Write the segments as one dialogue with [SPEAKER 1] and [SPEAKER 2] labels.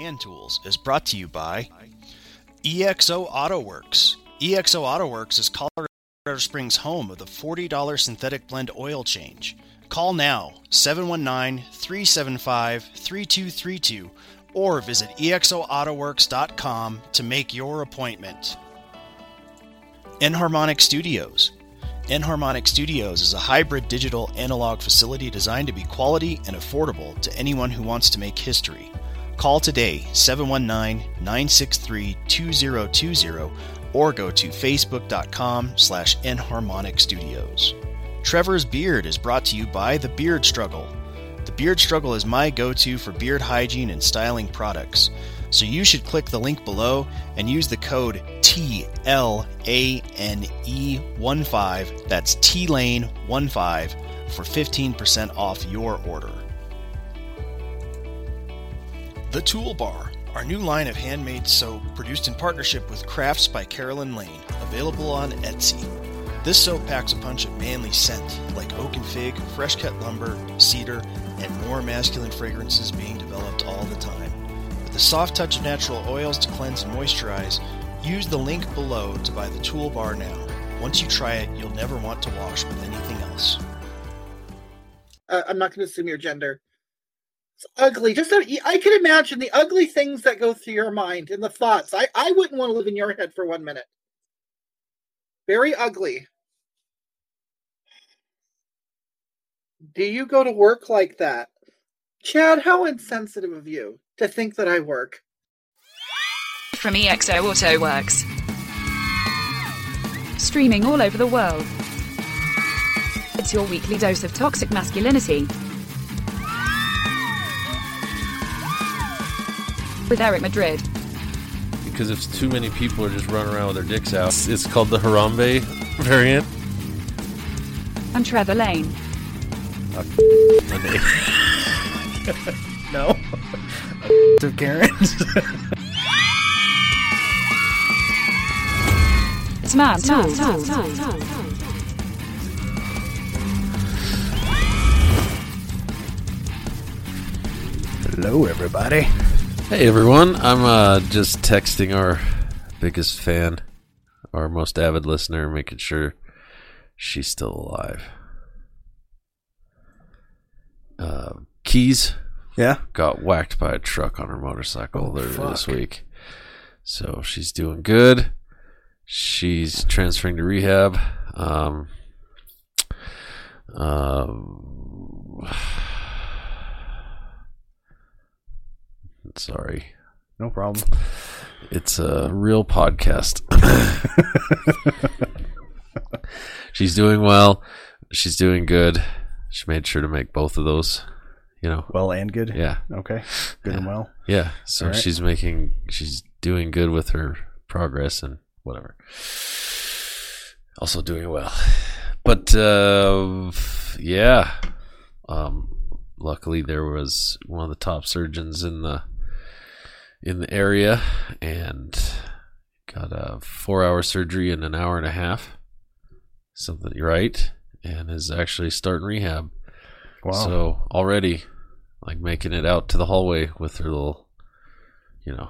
[SPEAKER 1] Man Tools is brought to you by EXO Auto Works. EXO Auto Works is Colorado Springs' home of the $40 synthetic blend oil change. Call now 719 375 3232 or visit exoautoworks.com to make your appointment. Enharmonic Studios. Enharmonic Studios is a hybrid digital analog facility designed to be quality and affordable to anyone who wants to make history. Call today 719 963 2020 or go to facebook.com slash enharmonic studios. Trevor's Beard is brought to you by The Beard Struggle. The Beard Struggle is my go to for beard hygiene and styling products, so you should click the link below and use the code TLANE15, that's TLANE15, for 15% off your order. The Toolbar, our new line of handmade soap produced in partnership with Crafts by Carolyn Lane, available on Etsy. This soap packs a punch of manly scent, like oak and fig, fresh cut lumber, cedar, and more masculine fragrances being developed all the time. With a soft touch of natural oils to cleanse and moisturize, use the link below to buy the toolbar now. Once you try it, you'll never want to wash with anything else.
[SPEAKER 2] Uh, I'm not going to assume your gender. It's ugly. Just I can imagine the ugly things that go through your mind and the thoughts. I I wouldn't want to live in your head for one minute. Very ugly. Do you go to work like that? Chad, how insensitive of you to think that I work.
[SPEAKER 3] From EXO Auto Works. Streaming all over the world. It's your weekly dose of toxic masculinity. With Eric Madrid.
[SPEAKER 4] Because if too many people are just running around with their dicks out, it's, it's called the Harambe variant.
[SPEAKER 3] And Trevor Lane.
[SPEAKER 5] no. of Karens.
[SPEAKER 3] It's man, man, man, man, man.
[SPEAKER 5] Hello, everybody.
[SPEAKER 4] Hey everyone, I'm uh, just texting our biggest fan, our most avid listener, making sure she's still alive. Uh, Keys
[SPEAKER 5] Yeah.
[SPEAKER 4] got whacked by a truck on her motorcycle
[SPEAKER 5] Oh,
[SPEAKER 4] earlier this week. So she's doing good. She's transferring to rehab. Um, um, sorry.
[SPEAKER 5] No problem.
[SPEAKER 4] It's a real podcast. She's doing well. She's doing good. She made sure to make both of those. You know.
[SPEAKER 5] Well and good.
[SPEAKER 4] Yeah.
[SPEAKER 5] Okay. Good and well.
[SPEAKER 4] Yeah. So
[SPEAKER 5] right.
[SPEAKER 4] she's making she's doing good with her progress and whatever. Also doing well. But uh yeah. Um luckily there was one of the top surgeons in the in the area and got a 4-hour surgery in an hour and a half. Something right and is actually starting rehab.
[SPEAKER 5] Wow.
[SPEAKER 4] So already, like making it out to the hallway with her little, you know,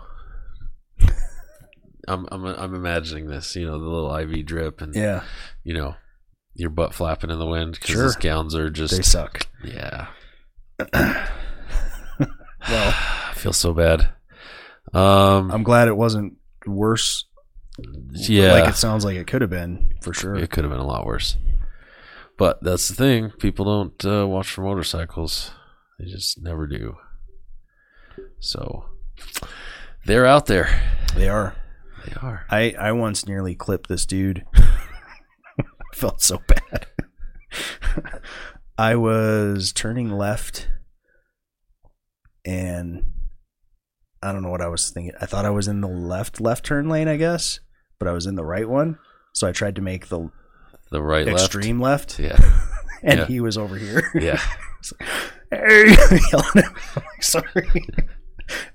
[SPEAKER 4] I'm I'm I'm imagining this, you know, the little IV drip and
[SPEAKER 5] yeah.
[SPEAKER 4] you know, your butt flapping in the wind because
[SPEAKER 5] Sure.
[SPEAKER 4] these gowns are just
[SPEAKER 5] They suck.
[SPEAKER 4] yeah.
[SPEAKER 5] Well,
[SPEAKER 4] I feel so bad. Um,
[SPEAKER 5] I'm glad it wasn't worse.
[SPEAKER 4] yeah,
[SPEAKER 5] Like it sounds like it could have been for sure.
[SPEAKER 4] it could have been a lot worse. But that's the thing. People don't uh, watch for motorcycles. They just never do. So they're out there.
[SPEAKER 5] They are.
[SPEAKER 4] They are.
[SPEAKER 5] I I once nearly clipped this dude. I felt so bad. I was turning left and I don't know what I was thinking. I thought I was in the left left turn lane, I guess, but I was in the right one. So I tried to make the
[SPEAKER 4] The right
[SPEAKER 5] extreme left,
[SPEAKER 4] left. Yeah.
[SPEAKER 5] and
[SPEAKER 4] yeah.
[SPEAKER 5] he was over here.
[SPEAKER 4] Yeah.
[SPEAKER 5] hey, yelling at. Like, sorry.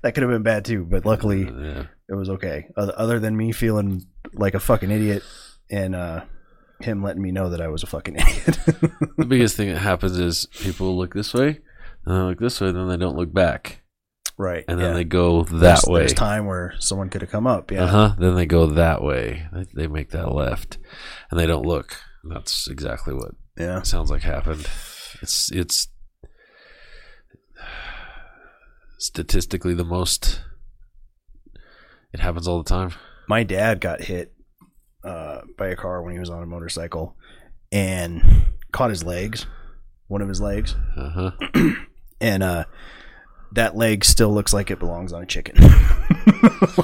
[SPEAKER 5] that could have been bad too, but luckily
[SPEAKER 4] yeah.
[SPEAKER 5] it was okay. Other, other than me feeling like a fucking idiot and uh, him letting me know that I was a fucking idiot.
[SPEAKER 4] The biggest thing that happens is people look this way, and they look this way, then they don't look back.
[SPEAKER 1] Right.
[SPEAKER 4] and then
[SPEAKER 1] yeah.
[SPEAKER 4] they go that
[SPEAKER 1] there's,
[SPEAKER 4] way.
[SPEAKER 1] There's time where someone could have come up. Yeah.
[SPEAKER 4] Uh huh. Then they go that way. They, they make that left, and they don't look. And that's exactly what
[SPEAKER 1] Yeah.
[SPEAKER 4] sounds like happened. It's it's statistically the most. It happens all the time.
[SPEAKER 1] My dad got hit uh, by a car when he was on a motorcycle and caught his legs, one of his legs,
[SPEAKER 4] Uh huh.
[SPEAKER 1] and uh, that leg still looks like it belongs on a chicken.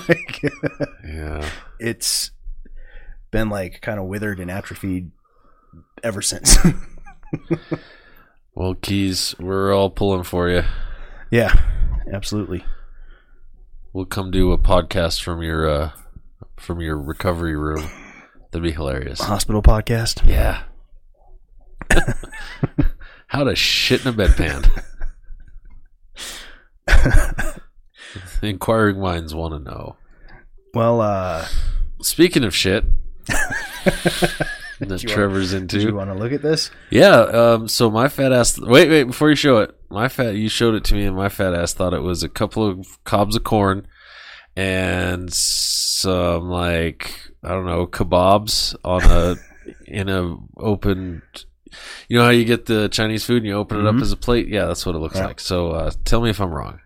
[SPEAKER 1] like,
[SPEAKER 4] Yeah.
[SPEAKER 1] it's been like kind of withered and atrophied ever since.
[SPEAKER 4] Well, Keys, we're all pulling for you.
[SPEAKER 1] yeah, absolutely.
[SPEAKER 4] We'll come do a podcast from your uh from your recovery room. That'd be hilarious.
[SPEAKER 1] Hospital podcast.
[SPEAKER 4] Yeah. How to shit in a bedpan. Inquiring minds want to know.
[SPEAKER 1] Well, uh,
[SPEAKER 4] Speaking of shit, that
[SPEAKER 1] you
[SPEAKER 4] Trevor's
[SPEAKER 1] you
[SPEAKER 4] into.
[SPEAKER 1] want to look at this?
[SPEAKER 4] Yeah. Um. So my fat ass. Wait, wait. Before you show it, my fat. You showed it to me, and my fat ass thought it was a couple of cobs of corn and some like I don't know kebabs on a in a open. You know how you get the Chinese food and you open it
[SPEAKER 1] Mhm.
[SPEAKER 4] up as a plate? Yeah, that's what it looks
[SPEAKER 1] Yeah.
[SPEAKER 4] like. So uh, tell me if I'm wrong.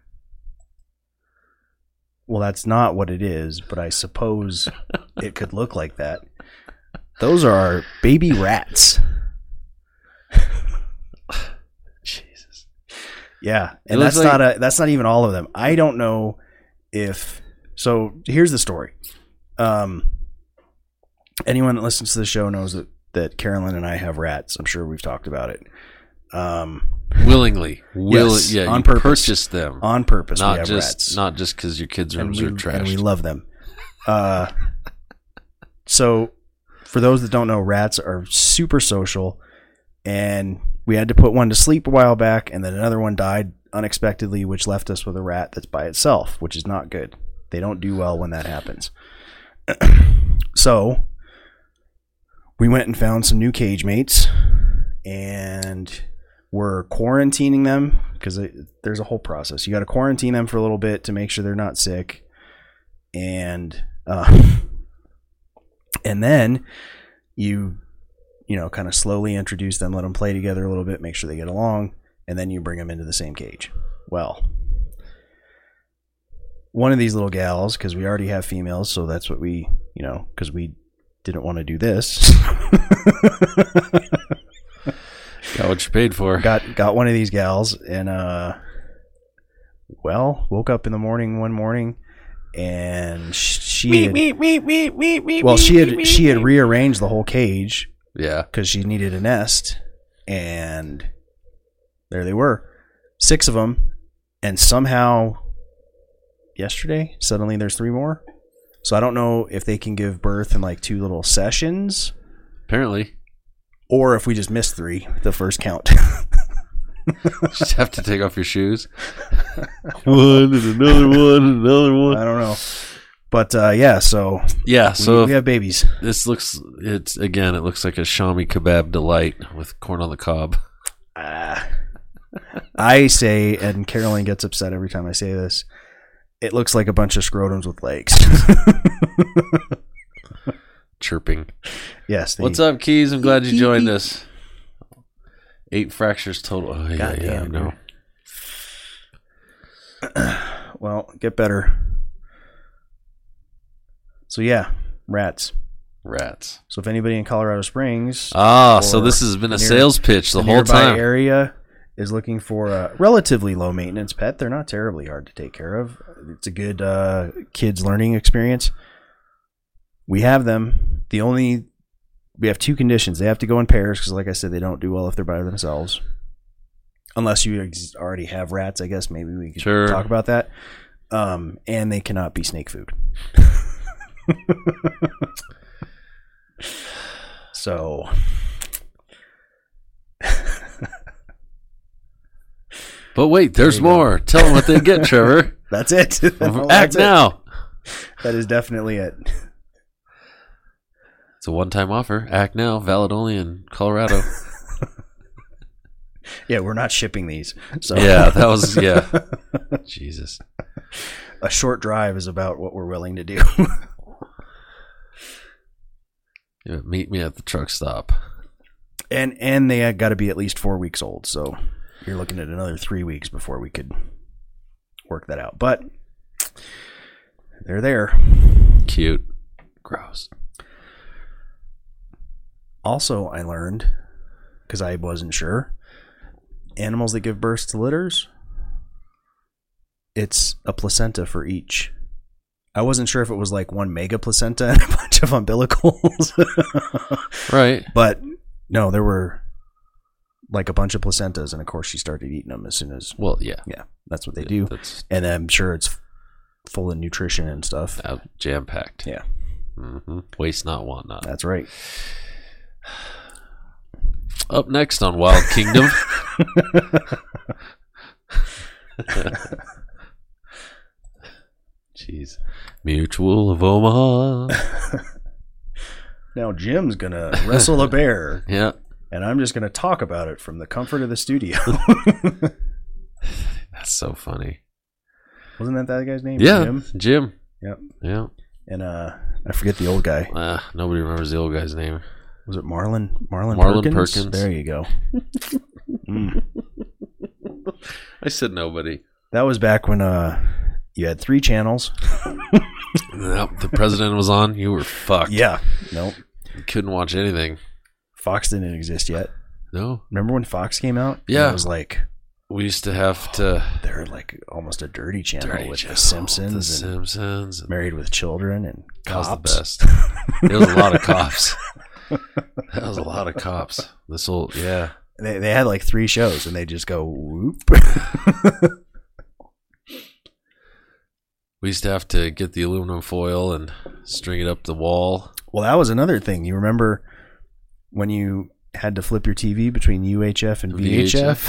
[SPEAKER 1] Well, that's not what it is, but I suppose it could look like that. Those are baby rats.
[SPEAKER 4] Jesus.
[SPEAKER 1] Yeah, and that's
[SPEAKER 4] like-
[SPEAKER 1] not a that's not even all of them. I don't know if so. Here's the story. Um, anyone that listens to the show knows that that Carolyn and I have rats. I'm sure we've talked about it. Um,
[SPEAKER 4] Willingly, will
[SPEAKER 1] Yes,
[SPEAKER 4] yeah,
[SPEAKER 1] on
[SPEAKER 4] you
[SPEAKER 1] purpose.
[SPEAKER 4] purchased them,
[SPEAKER 1] on purpose,
[SPEAKER 4] not just
[SPEAKER 1] rats.
[SPEAKER 4] not just because your kids' rooms
[SPEAKER 1] we,
[SPEAKER 4] are
[SPEAKER 1] and
[SPEAKER 4] trashed.
[SPEAKER 1] we love them. Uh, so, for those that don't know, rats are super social, and we had to put one to sleep a while back, and then another one died unexpectedly, which left us with a rat that's by itself, which is not good. They don't do well when that happens. so, we went and found some new cage mates, and we're quarantining them because there's a whole process. You got to quarantine them for a little bit to make sure they're not sick, and uh, and then you you know kind of slowly introduce them, let them play together a little bit, make sure they get along, and then you bring them into the same cage. Well, one of these little gals, because we already have females, so that's what we you know because we didn't want to do this.
[SPEAKER 4] Got what you paid for.
[SPEAKER 1] got got one of these gals and uh well woke up in the morning one morning and sh- she had, well she had she had rearranged the whole cage
[SPEAKER 4] yeah,
[SPEAKER 1] because she needed a nest and there they were six of them and somehow yesterday suddenly there's three more so i don't know if they can give birth in like two little sessions
[SPEAKER 4] apparently.
[SPEAKER 1] or if we just missed three the first count
[SPEAKER 4] Just have to take off your shoes. one and another one and another one.
[SPEAKER 1] i don't know but uh yeah so
[SPEAKER 4] Yeah,
[SPEAKER 1] we,
[SPEAKER 4] so
[SPEAKER 1] we have babies
[SPEAKER 4] this looks it's again it looks like a Shami kebab delight with corn on the cob.
[SPEAKER 1] Ah. I say, and Carolyn gets upset every time I say this. It looks like a bunch of scrotums with legs.
[SPEAKER 4] Chirping.
[SPEAKER 1] yes. they-
[SPEAKER 4] What's up, Keys? I'm glad you joined us. Eight fractures total. Oh, yeah,
[SPEAKER 1] God
[SPEAKER 4] yeah, I
[SPEAKER 1] damn,
[SPEAKER 4] know.
[SPEAKER 1] Well, get better. So yeah, rats.
[SPEAKER 4] Rats.
[SPEAKER 1] So if anybody in Colorado Springs,
[SPEAKER 4] Ah, so this has been a
[SPEAKER 1] near-
[SPEAKER 4] sales pitch the,
[SPEAKER 1] the
[SPEAKER 4] whole time.
[SPEAKER 1] area is looking for a relatively low maintenance pet. They're not terribly hard to take care of. It's a good uh, kids learning experience. We have them. The only we have two conditions. They have to go in pairs because, like I said, they don't do well if they're by themselves. Unless you ex- already have rats, I guess maybe we could
[SPEAKER 4] Sure.
[SPEAKER 1] talk about that. Um, and they cannot be snake food. so
[SPEAKER 4] But wait, there's
[SPEAKER 1] go.
[SPEAKER 4] more. Tell them what they get, Trevor.
[SPEAKER 1] that's it.
[SPEAKER 4] Act
[SPEAKER 1] That's it.
[SPEAKER 4] now.
[SPEAKER 1] That is definitely it.
[SPEAKER 4] It's a one-time offer. Act now. Valid only in Colorado.
[SPEAKER 1] Yeah, we're not shipping these. So
[SPEAKER 4] Yeah, that was yeah. Jesus.
[SPEAKER 1] a short drive is about what we're willing to do.
[SPEAKER 4] Yeah, meet me at the truck stop.
[SPEAKER 1] and and they got to be at least four weeks old. So you're looking at another three weeks before we could work that out. But they're there.
[SPEAKER 4] Cute. Gross.
[SPEAKER 1] Also, I learned because I wasn't sure. Animals that give birth to litters, it's a placenta for each. I wasn't sure if it was like one mega placenta and a bunch of umbilicals.
[SPEAKER 4] Right.
[SPEAKER 1] but no, there were like a bunch of placentas, and of course, she started eating them as soon as
[SPEAKER 4] Well, yeah.
[SPEAKER 1] yeah, that's what they do.
[SPEAKER 4] That's
[SPEAKER 1] And I'm sure it's full of nutrition and stuff.
[SPEAKER 4] jam packed.
[SPEAKER 1] Yeah,
[SPEAKER 4] hmm Waste not, want not.
[SPEAKER 1] that's right.
[SPEAKER 4] Up next on Wild Kingdom. Jeez. Mutual of Omaha.
[SPEAKER 1] Now Jim's gonna wrestle a bear,
[SPEAKER 4] Yeah.
[SPEAKER 1] And I'm just gonna talk about it from the comfort of the studio.
[SPEAKER 4] That's so funny.
[SPEAKER 1] Wasn't that that guy's name?
[SPEAKER 4] Yeah.
[SPEAKER 1] Jim.
[SPEAKER 4] Jim.
[SPEAKER 1] Yep.
[SPEAKER 4] Yeah.
[SPEAKER 1] And uh, I forget the old guy.
[SPEAKER 4] Uh, nobody remembers the old guy's name.
[SPEAKER 1] Was it Marlin? Marlin,
[SPEAKER 4] Marlin
[SPEAKER 1] Perkins?
[SPEAKER 4] Perkins.
[SPEAKER 1] There you go. Mm.
[SPEAKER 4] I said nobody.
[SPEAKER 1] That was back when uh, you had three channels.
[SPEAKER 4] Yep, the president was on. You were fucked.
[SPEAKER 1] Yeah. Nope.
[SPEAKER 4] You couldn't watch anything.
[SPEAKER 1] Fox didn't exist yet.
[SPEAKER 4] No.
[SPEAKER 1] Remember when Fox came out?
[SPEAKER 4] Yeah.
[SPEAKER 1] It was like
[SPEAKER 4] We used to have to.
[SPEAKER 1] they're like almost a dirty channel
[SPEAKER 4] Dirty
[SPEAKER 1] with
[SPEAKER 4] Channel,
[SPEAKER 1] The Simpsons
[SPEAKER 4] The
[SPEAKER 1] and
[SPEAKER 4] Simpsons. and
[SPEAKER 1] Married with Children and
[SPEAKER 4] That was the
[SPEAKER 1] Cops.
[SPEAKER 4] best. There was a lot of cops. That was a lot of cops. This whole yeah.
[SPEAKER 1] They, they had like three shows and they just go whoop.
[SPEAKER 4] We used to have to get the aluminum foil and string it up the wall.
[SPEAKER 1] well, that was another thing. You remember when you had to flip your TV between UHF and VHF?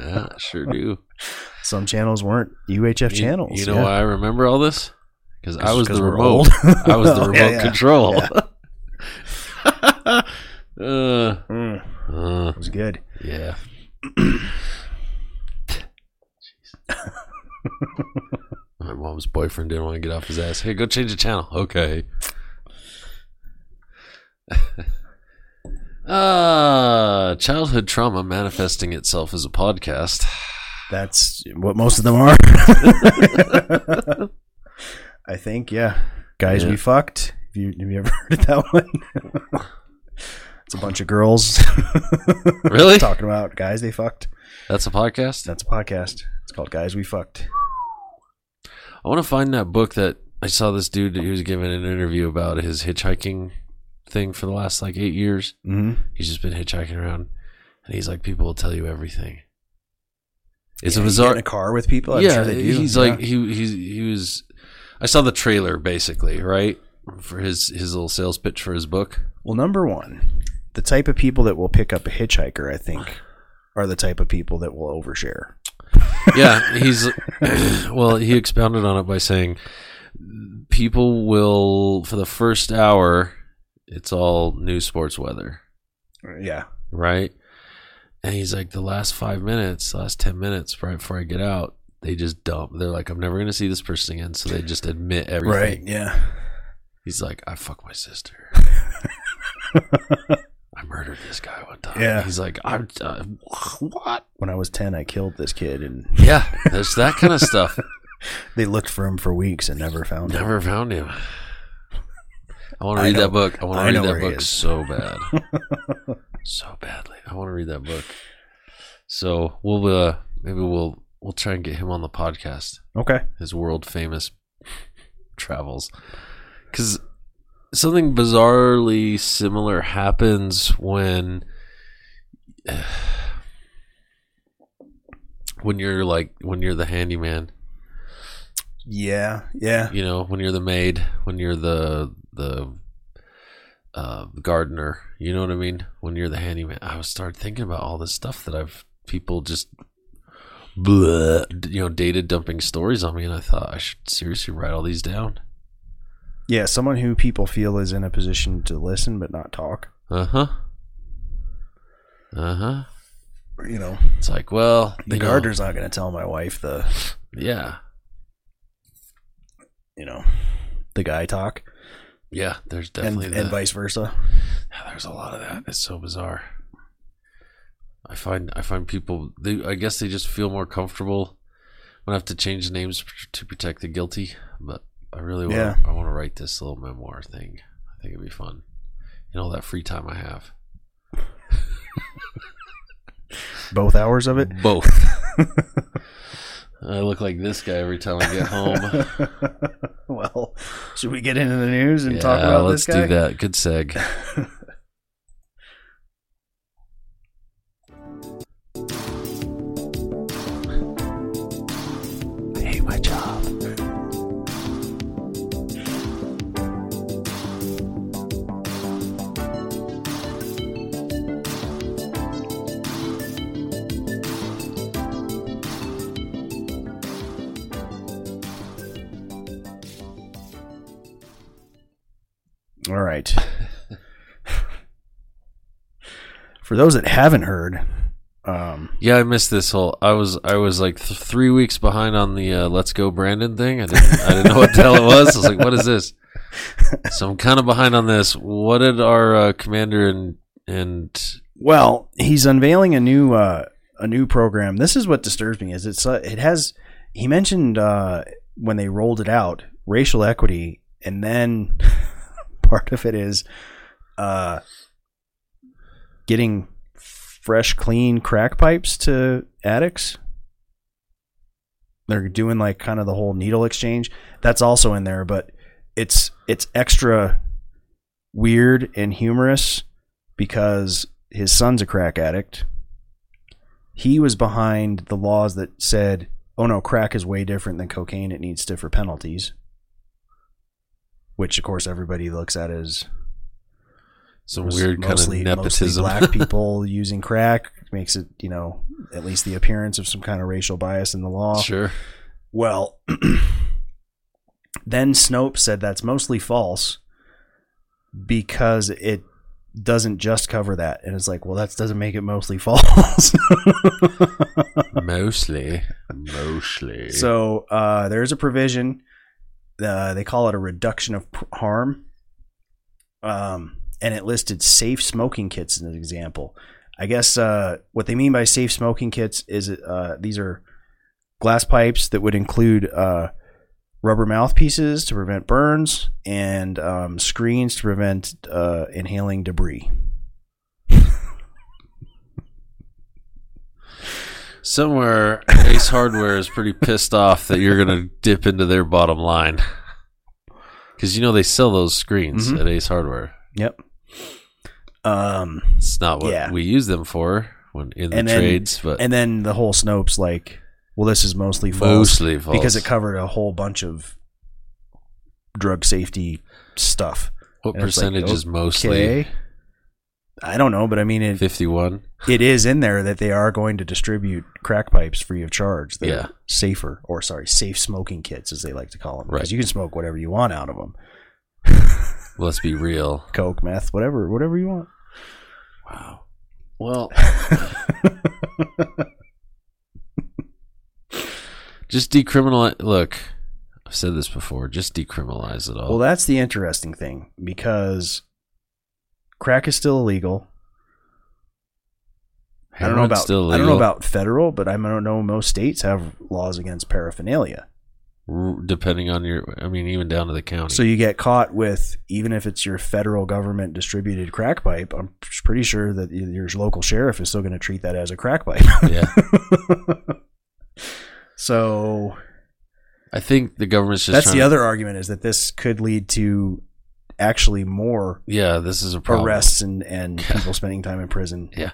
[SPEAKER 4] Yeah, sure do.
[SPEAKER 1] Some channels weren't UHF
[SPEAKER 4] You-
[SPEAKER 1] channels.
[SPEAKER 4] You know
[SPEAKER 1] yeah.
[SPEAKER 4] why I remember all this? Because I was the remote. I was the remote
[SPEAKER 1] yeah, yeah.
[SPEAKER 4] control.
[SPEAKER 1] Yeah.
[SPEAKER 4] uh,
[SPEAKER 1] Mm,
[SPEAKER 4] uh,
[SPEAKER 1] it was good.
[SPEAKER 4] yeah. My mom's boyfriend didn't want to get off his ass. Hey, go change the channel. Okay. uh, childhood trauma manifesting itself as a podcast.
[SPEAKER 1] That's what most of them are. I think, yeah. Guys,
[SPEAKER 4] Yeah.
[SPEAKER 1] we fucked. Have you, have you ever heard of that one? it's a bunch of girls
[SPEAKER 4] Really?
[SPEAKER 1] talking about guys they fucked.
[SPEAKER 4] That's a podcast?
[SPEAKER 1] That's a podcast. It's called Guys We Fucked.
[SPEAKER 4] I want to find that book that I saw this dude he was giving an interview about his hitchhiking thing for the last like eight years.
[SPEAKER 1] Mm-hmm.
[SPEAKER 4] He's just been hitchhiking around, and he's like, people will tell you everything. It's
[SPEAKER 1] Yeah,
[SPEAKER 4] a bizarre.
[SPEAKER 1] in a car with people. I'm
[SPEAKER 4] yeah,
[SPEAKER 1] sure they do.
[SPEAKER 4] he's
[SPEAKER 1] Yeah.
[SPEAKER 4] like he he's he was. I saw the trailer basically right for his his little sales pitch for his book.
[SPEAKER 1] Well, number one, the type of people that will pick up a hitchhiker, I think, are the type of people that will overshare.
[SPEAKER 4] yeah, he's well. He expounded on it by saying people will for the first hour, it's all new sports, weather,
[SPEAKER 1] Yeah.
[SPEAKER 4] right? And he's like, the last five minutes, last ten minutes, right before I get out, they just dump. They're like, I'm never gonna see this person again, so they just admit everything.
[SPEAKER 1] Right. Yeah.
[SPEAKER 4] He's like, I fucked my sister. I murdered this guy one time.
[SPEAKER 1] Yeah.
[SPEAKER 4] He's like, I'm uh, what?
[SPEAKER 1] When I was 10, I killed this kid, and
[SPEAKER 4] Yeah, there's that kind of stuff.
[SPEAKER 1] they looked for him for weeks and never found him.
[SPEAKER 4] Never found him. I want to read that book. I want to read that book so bad, so badly. I want to read that book. So we'll uh, maybe we'll we'll try and get him on the podcast.
[SPEAKER 1] Okay.
[SPEAKER 4] His world famous travels, because something bizarrely similar happens when when you're like when you're the handyman
[SPEAKER 1] Yeah. Yeah.
[SPEAKER 4] you know when you're the maid when you're the the uh gardener you know what i mean? When you're the handyman i was started thinking about all this stuff that i've people just you know data dumping stories on me and i thought i should seriously write all these down.
[SPEAKER 1] Yeah. Someone who people feel is in a position to listen but not talk.
[SPEAKER 4] uh-huh. Uh-huh.
[SPEAKER 1] You know,
[SPEAKER 4] It's like, well,
[SPEAKER 1] the
[SPEAKER 4] you know,
[SPEAKER 1] gardener's not going to tell my wife the,
[SPEAKER 4] Yeah,
[SPEAKER 1] you know, the guy talk,
[SPEAKER 4] yeah. There's definitely
[SPEAKER 1] and
[SPEAKER 4] that.
[SPEAKER 1] vice versa.
[SPEAKER 4] Yeah, there's a lot of that. It's so bizarre. I find I find people they I guess they just feel more comfortable I'm gonna have to change the names to protect the guilty. But I really want
[SPEAKER 1] Yeah.
[SPEAKER 4] I want to write this little memoir thing. I think it'd be fun. Know, all that free time I have.
[SPEAKER 1] Both hours of it.
[SPEAKER 4] Both. I look like this guy every time I get home.
[SPEAKER 1] well, should we get into the news and
[SPEAKER 4] yeah,
[SPEAKER 1] talk about this it?
[SPEAKER 4] let's do that. Good seg.
[SPEAKER 1] All right. For those that haven't heard, um,
[SPEAKER 4] Yeah, I missed this whole. I was I was like th- three weeks behind on the uh, "Let's Go Brandon" thing. I didn't I didn't know what the hell it was. I was like, "What is this?" So I'm kind of behind on this. What did our uh, commander and and
[SPEAKER 1] well, he's unveiling a new uh, a new program. This is what disturbs me is it's uh, it has he mentioned uh, when they rolled it out racial equity, and then part of it is uh, getting fresh, clean crack pipes to addicts. They're doing like kind of the whole needle exchange. That's also in there, but it's it's extra weird and humorous because his son's a crack addict. He was behind the laws that said, "Oh no, crack is way different than cocaine; it needs stiffer penalties." Which, of course, everybody looks at as
[SPEAKER 4] some weird kind of
[SPEAKER 1] mostly- mostly
[SPEAKER 4] nepotism?
[SPEAKER 1] black people using crack makes it, you know, at least the appearance of some kind of racial bias in the law.
[SPEAKER 4] sure.
[SPEAKER 1] Well, then Snopes said that's mostly false because it doesn't just cover that. And it's like, well, that doesn't make it mostly false.
[SPEAKER 4] Mostly, mostly.
[SPEAKER 1] so uh, there's a provision. Uh, they call it a reduction of harm. Um, and it listed safe smoking kits as an example. I guess uh, what they mean by safe smoking kits is uh, these are glass pipes that would include uh, rubber mouthpieces to prevent burns and um, screens to prevent uh, inhaling debris.
[SPEAKER 4] Somewhere Ace Hardware is pretty pissed off that you're gonna dip into their bottom line because you know they sell those screens
[SPEAKER 1] Mhm.
[SPEAKER 4] at Ace Hardware.
[SPEAKER 1] Yep. Um,
[SPEAKER 4] It's not what
[SPEAKER 1] Yeah.
[SPEAKER 4] we use them for when in the
[SPEAKER 1] And then-
[SPEAKER 4] trades, but
[SPEAKER 1] and then the whole Snopes like, well, this is mostly false.
[SPEAKER 4] mostly false.
[SPEAKER 1] because it covered a whole bunch of drug safety stuff.
[SPEAKER 4] what
[SPEAKER 1] And it's like,
[SPEAKER 4] percentage is mostly
[SPEAKER 1] Okay. I don't know, but I mean, it,
[SPEAKER 4] fifty-one?
[SPEAKER 1] it is in there that they are going to distribute crack pipes free of charge. They're
[SPEAKER 4] Yeah.
[SPEAKER 1] safer, or sorry, safe smoking kits, as they like to call them.
[SPEAKER 4] Right.
[SPEAKER 1] Because you can smoke whatever you want out of them
[SPEAKER 4] Let's be real.
[SPEAKER 1] coke, meth, whatever, whatever you want.
[SPEAKER 4] Wow. Well, just decriminalize. Look, I've said this before. Just decriminalize it all.
[SPEAKER 1] Well, that's the interesting thing because crack is still illegal. I don't know about
[SPEAKER 4] still
[SPEAKER 1] I don't know about federal, but I don't know most states have laws against paraphernalia.
[SPEAKER 4] depending on your. I mean, even down to the county.
[SPEAKER 1] So you get caught with even if it's your federal government distributed crack pipe, I'm pretty sure that your local sheriff is still going to treat that as a crack pipe.
[SPEAKER 4] yeah,
[SPEAKER 1] so
[SPEAKER 4] I think the government's just.
[SPEAKER 1] that's the
[SPEAKER 4] to-
[SPEAKER 1] other argument is that this could lead to actually more
[SPEAKER 4] Yeah, this is a problem.
[SPEAKER 1] arrests and and people spending time in prison.
[SPEAKER 4] Yeah.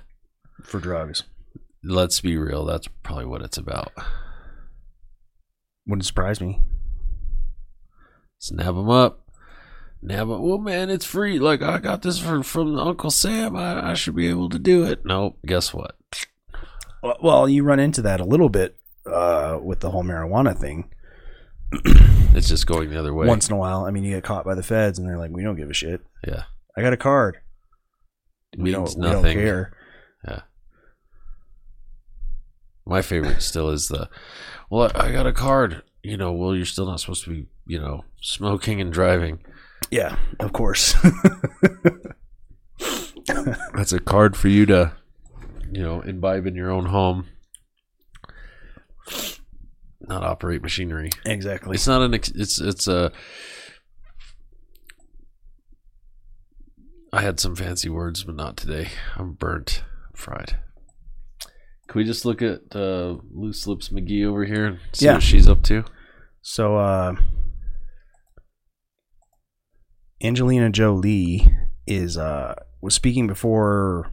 [SPEAKER 1] for drugs.
[SPEAKER 4] Let's be real. That's probably what it's about.
[SPEAKER 1] Wouldn't surprise me.
[SPEAKER 4] Snap them up. Nab 'em. Well, man, it's free. Like I got this from from Uncle Sam. I, I should be able to do it. Nope. Guess what?
[SPEAKER 1] Well- Well, you run into that a little bit uh, with the whole marijuana thing.
[SPEAKER 4] It's just going the other way.
[SPEAKER 1] Once in a while, I mean, you get caught by the feds, and they're like, "We don't give a shit.
[SPEAKER 4] yeah.
[SPEAKER 1] I got a card.
[SPEAKER 4] It
[SPEAKER 1] We don't. We don't care."
[SPEAKER 4] Yeah. My favorite still is the, well, I I got a card. You know, well, you're still not supposed to be, you know, smoking and driving.
[SPEAKER 1] Yeah, of course.
[SPEAKER 4] That's a card for you to, you know, imbibe in your own home. Not operate machinery.
[SPEAKER 1] exactly.
[SPEAKER 4] It's not an. Ex- it's it's a. I had some fancy words, but not today. I'm burnt, fried. Can we just look at uh, Loose Lips McGee over here and see
[SPEAKER 1] Yeah.
[SPEAKER 4] what she's up to?
[SPEAKER 1] So, uh, Angelina Jolie is uh was speaking before.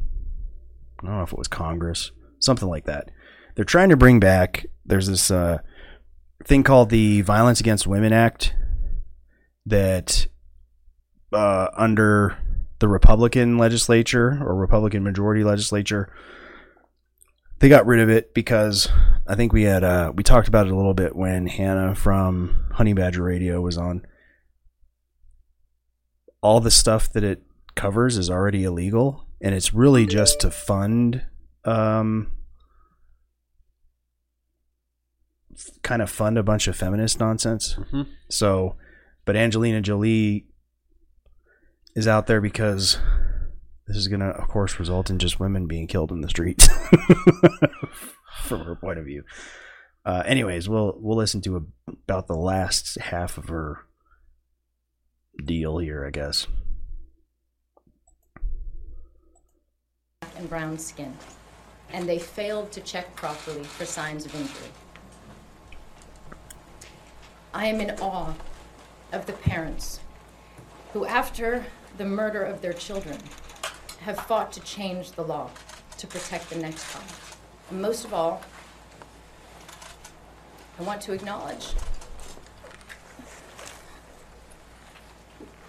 [SPEAKER 1] I don't know if it was Congress, something like that. They're trying to bring back. There's this uh thing called the Violence Against Women Act that uh, under the Republican legislature or Republican majority legislature they got rid of it because I think we had uh, we talked about it a little bit when Hannah from Honey Badger Radio was on. All the stuff that it covers is already illegal, and it's really just to fund, um, kind of fund a bunch of feminist nonsense.
[SPEAKER 4] Mhm.
[SPEAKER 1] So, but Angelina Jolie is out there because this is going to, of course, result in just women being killed in the streets from her point of view. Uh, anyways, we'll we'll listen to a, about the last half of her deal here, I guess.
[SPEAKER 6] and brown skin, and they failed to check properly for signs of injury. I am in awe of the parents who, after the murder of their children, have fought to change the law to protect the next child. And most of all, I want to acknowledge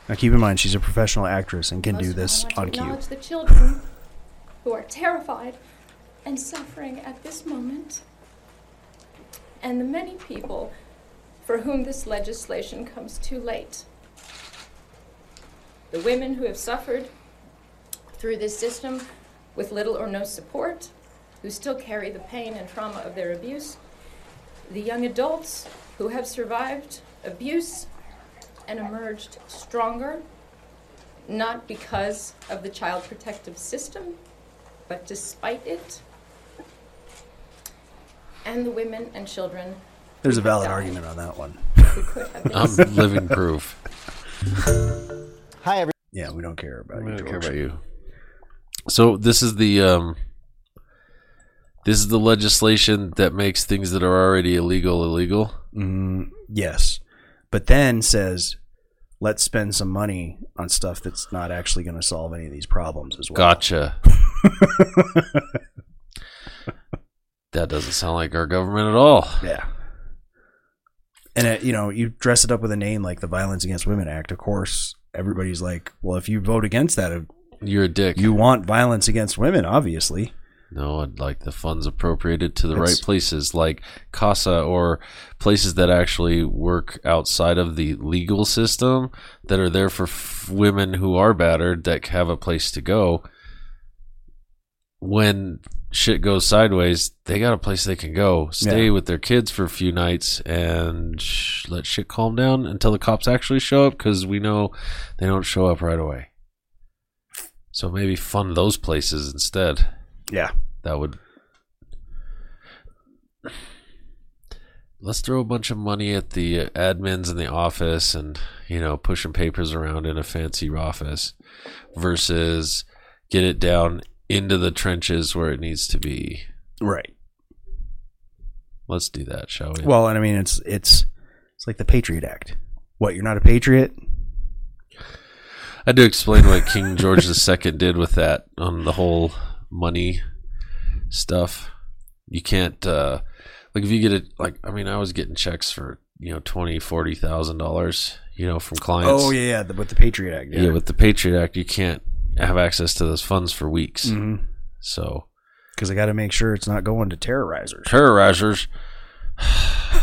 [SPEAKER 1] Now, keep in mind, she's a professional actress and can
[SPEAKER 6] Most
[SPEAKER 1] do
[SPEAKER 6] this all, I want
[SPEAKER 1] on
[SPEAKER 6] to
[SPEAKER 1] cue.
[SPEAKER 6] acknowledge the children who are terrified and suffering at this moment, and the many people for whom this legislation comes too late. The women who have suffered through this system with little or no support, who still carry the pain and trauma of their abuse, the young adults who have survived abuse and emerged stronger not because of the child protective system, but despite it. And the women and children
[SPEAKER 1] There's a valid argument on that one.
[SPEAKER 6] Who could have been
[SPEAKER 4] I'm living proof.
[SPEAKER 7] Hi, everyone.
[SPEAKER 1] Yeah, we don't care about
[SPEAKER 4] I
[SPEAKER 1] you.
[SPEAKER 4] don't care about you. So this is the um, this is the legislation that makes things that are already illegal illegal.
[SPEAKER 1] Mm, yes, but then says, let's spend some money on stuff that's not actually going to solve any of these problems as well.
[SPEAKER 4] Gotcha. that doesn't sound like our government at all.
[SPEAKER 1] Yeah. And it, you know, you dress it up with a name like the Violence Against Women Act. Of course, everybody's like, "Well, if you vote against that, uh,
[SPEAKER 4] You're a dick.
[SPEAKER 1] you want violence against women." Obviously,
[SPEAKER 4] No, I'd like the funds appropriated to the
[SPEAKER 1] It's-
[SPEAKER 4] right places, like CASA or places that actually work outside of the legal system that are there for f- women who are battered that have a place to go. When shit goes sideways, they got a place they can go, stay
[SPEAKER 1] Yeah.
[SPEAKER 4] with their kids for a few nights, and sh- let shit calm down until the cops actually show up because we know they don't show up right away. So maybe fund those places instead
[SPEAKER 1] yeah.
[SPEAKER 4] that would let's throw a bunch of money at the admins in the office and you know pushing papers around in a fancy office versus get it down into the trenches where it needs to be
[SPEAKER 1] Right.
[SPEAKER 4] let's do that shall we
[SPEAKER 1] Well, and I mean, it's it's it's like the Patriot Act. What? You're not a patriot?
[SPEAKER 4] i do explain what king george ii did with that on the whole money stuff you can't uh like if you get it like i mean i was getting checks for you know twenty forty thousand dollars you know from clients
[SPEAKER 1] Oh yeah, with the Patriot Act.
[SPEAKER 4] yeah.
[SPEAKER 1] Yeah.
[SPEAKER 4] with the patriot act you can't have access to those funds for weeks
[SPEAKER 1] Because
[SPEAKER 4] so because
[SPEAKER 1] I got to make sure it's not going to terrorizers.
[SPEAKER 4] terrorizers i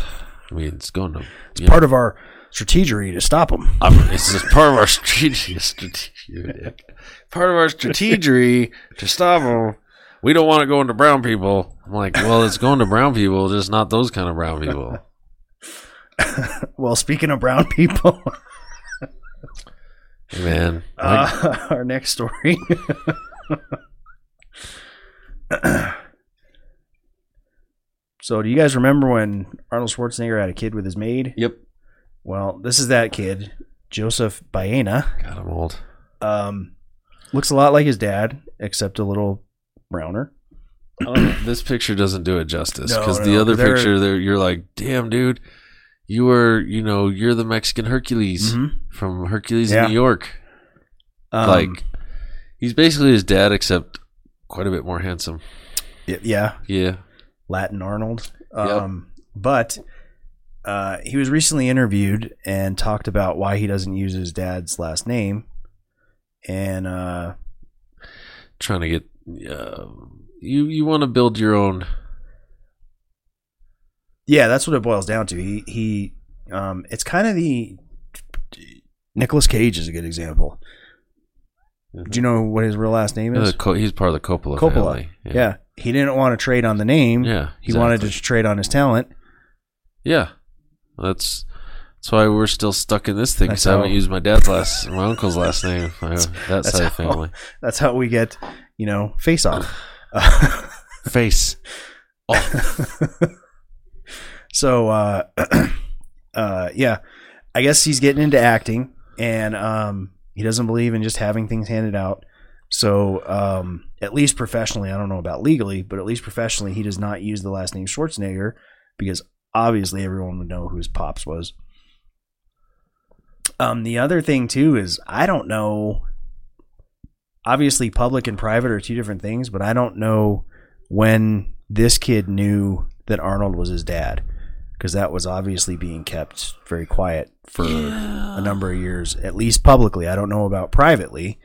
[SPEAKER 4] mean it's going to
[SPEAKER 1] It's part of our strategy to stop them.
[SPEAKER 4] I'm, it's just part of our strategy, strategy part of our strategy to stop them we don't want to go into brown people. I'm like, well, it's going to brown people, just not those kind of brown people.
[SPEAKER 1] well, speaking of brown people,
[SPEAKER 4] Hey, man,
[SPEAKER 1] uh, our next story. so, do you guys remember when Arnold Schwarzenegger had a kid with his maid?
[SPEAKER 4] yep,
[SPEAKER 1] Well, this is that kid, Joseph Baena.
[SPEAKER 4] God, I'm old.
[SPEAKER 1] Um, looks a lot like his dad, except a little browner.
[SPEAKER 4] Oh, this picture doesn't do it justice because
[SPEAKER 1] no,
[SPEAKER 4] the other picture, there, you're like, damn, dude, you were, you know, you're the Mexican Hercules
[SPEAKER 1] Mhm.
[SPEAKER 4] from Hercules
[SPEAKER 1] Yeah.
[SPEAKER 4] in New York.
[SPEAKER 1] Um,
[SPEAKER 4] like, he's basically his dad, except quite a bit more handsome.
[SPEAKER 1] yeah,
[SPEAKER 4] Yeah,
[SPEAKER 1] Latin Arnold.
[SPEAKER 4] Yep.
[SPEAKER 1] Um, But uh, he was recently interviewed and talked about why he doesn't use his dad's last name. And uh,
[SPEAKER 4] trying to get uh, you. You want to build your own.
[SPEAKER 1] Yeah, that's what it boils down to. He he, um, it's kind of the Nicolas Cage is a good example. Do you know what his real last name
[SPEAKER 4] Uh,
[SPEAKER 1] is?
[SPEAKER 4] He's part of the Coppola,
[SPEAKER 1] Coppola.
[SPEAKER 4] family.
[SPEAKER 1] Yeah. he didn't want to trade on the name.
[SPEAKER 4] yeah.
[SPEAKER 1] he wanted to trade on his talent.
[SPEAKER 4] Yeah, that's that's why we're still stuck in this thing. Because I haven't used my dad's last, my uncle's last name. That
[SPEAKER 1] that's
[SPEAKER 4] side of
[SPEAKER 1] how-
[SPEAKER 4] family.
[SPEAKER 1] That's how we get, you know, face off.
[SPEAKER 4] Face.
[SPEAKER 1] so uh uh yeah i guess he's getting into acting and um he doesn't believe in just having things handed out. So um at least professionally i don't know about legally but at least professionally he does not use the last name schwarzenegger because obviously everyone would know who his pops was. Um the other thing too is i don't know obviously public and private are two different things but i don't know when this kid knew that arnold was his dad because that was obviously being kept very quiet for a number of years, at least publicly. I don't know about privately.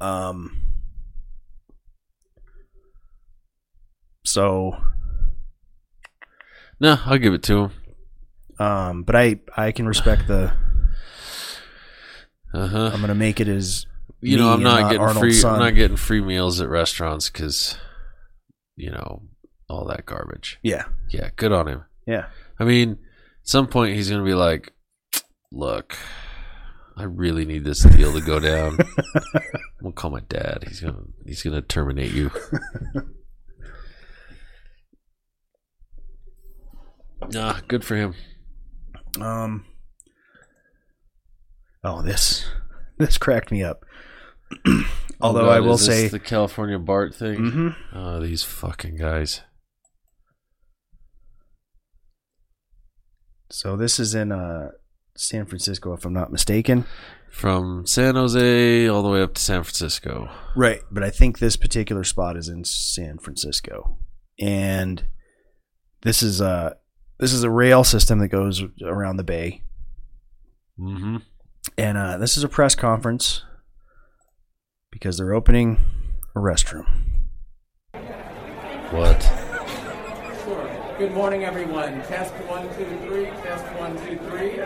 [SPEAKER 1] Um, so,
[SPEAKER 4] No, I'll give it to him.
[SPEAKER 1] um, but I I can respect the.
[SPEAKER 4] Uh huh.
[SPEAKER 1] I'm gonna make it as
[SPEAKER 4] You know, I'm not
[SPEAKER 1] not
[SPEAKER 4] getting
[SPEAKER 1] Arnold's
[SPEAKER 4] free.
[SPEAKER 1] son.
[SPEAKER 4] I'm not getting free meals at restaurants because, you know, all that garbage.
[SPEAKER 1] yeah
[SPEAKER 4] Yeah, good on him.
[SPEAKER 1] Yeah
[SPEAKER 4] I mean, at some point he's gonna be like, "Look, I really need this deal to go down. I'm gonna call my dad. He's gonna he's gonna terminate you." nah, good for him.
[SPEAKER 1] um. Oh, this this cracked me up. Although
[SPEAKER 4] Oh, God,
[SPEAKER 1] I will say,
[SPEAKER 4] the California BART thing.
[SPEAKER 1] Mhm.
[SPEAKER 4] Oh, these fucking guys.
[SPEAKER 1] So this is in uh San Francisco, if I'm not mistaken.
[SPEAKER 4] From San Jose all the way up to San Francisco.
[SPEAKER 1] Right, but I think this particular spot is in San Francisco, and this is a this is a rail system that goes around the bay,
[SPEAKER 4] Mm-hmm.
[SPEAKER 1] and uh, this is a press conference because they're opening a restroom.
[SPEAKER 4] What?
[SPEAKER 8] Sure. Good morning, everyone. Test one, two, three. Test one, two, three.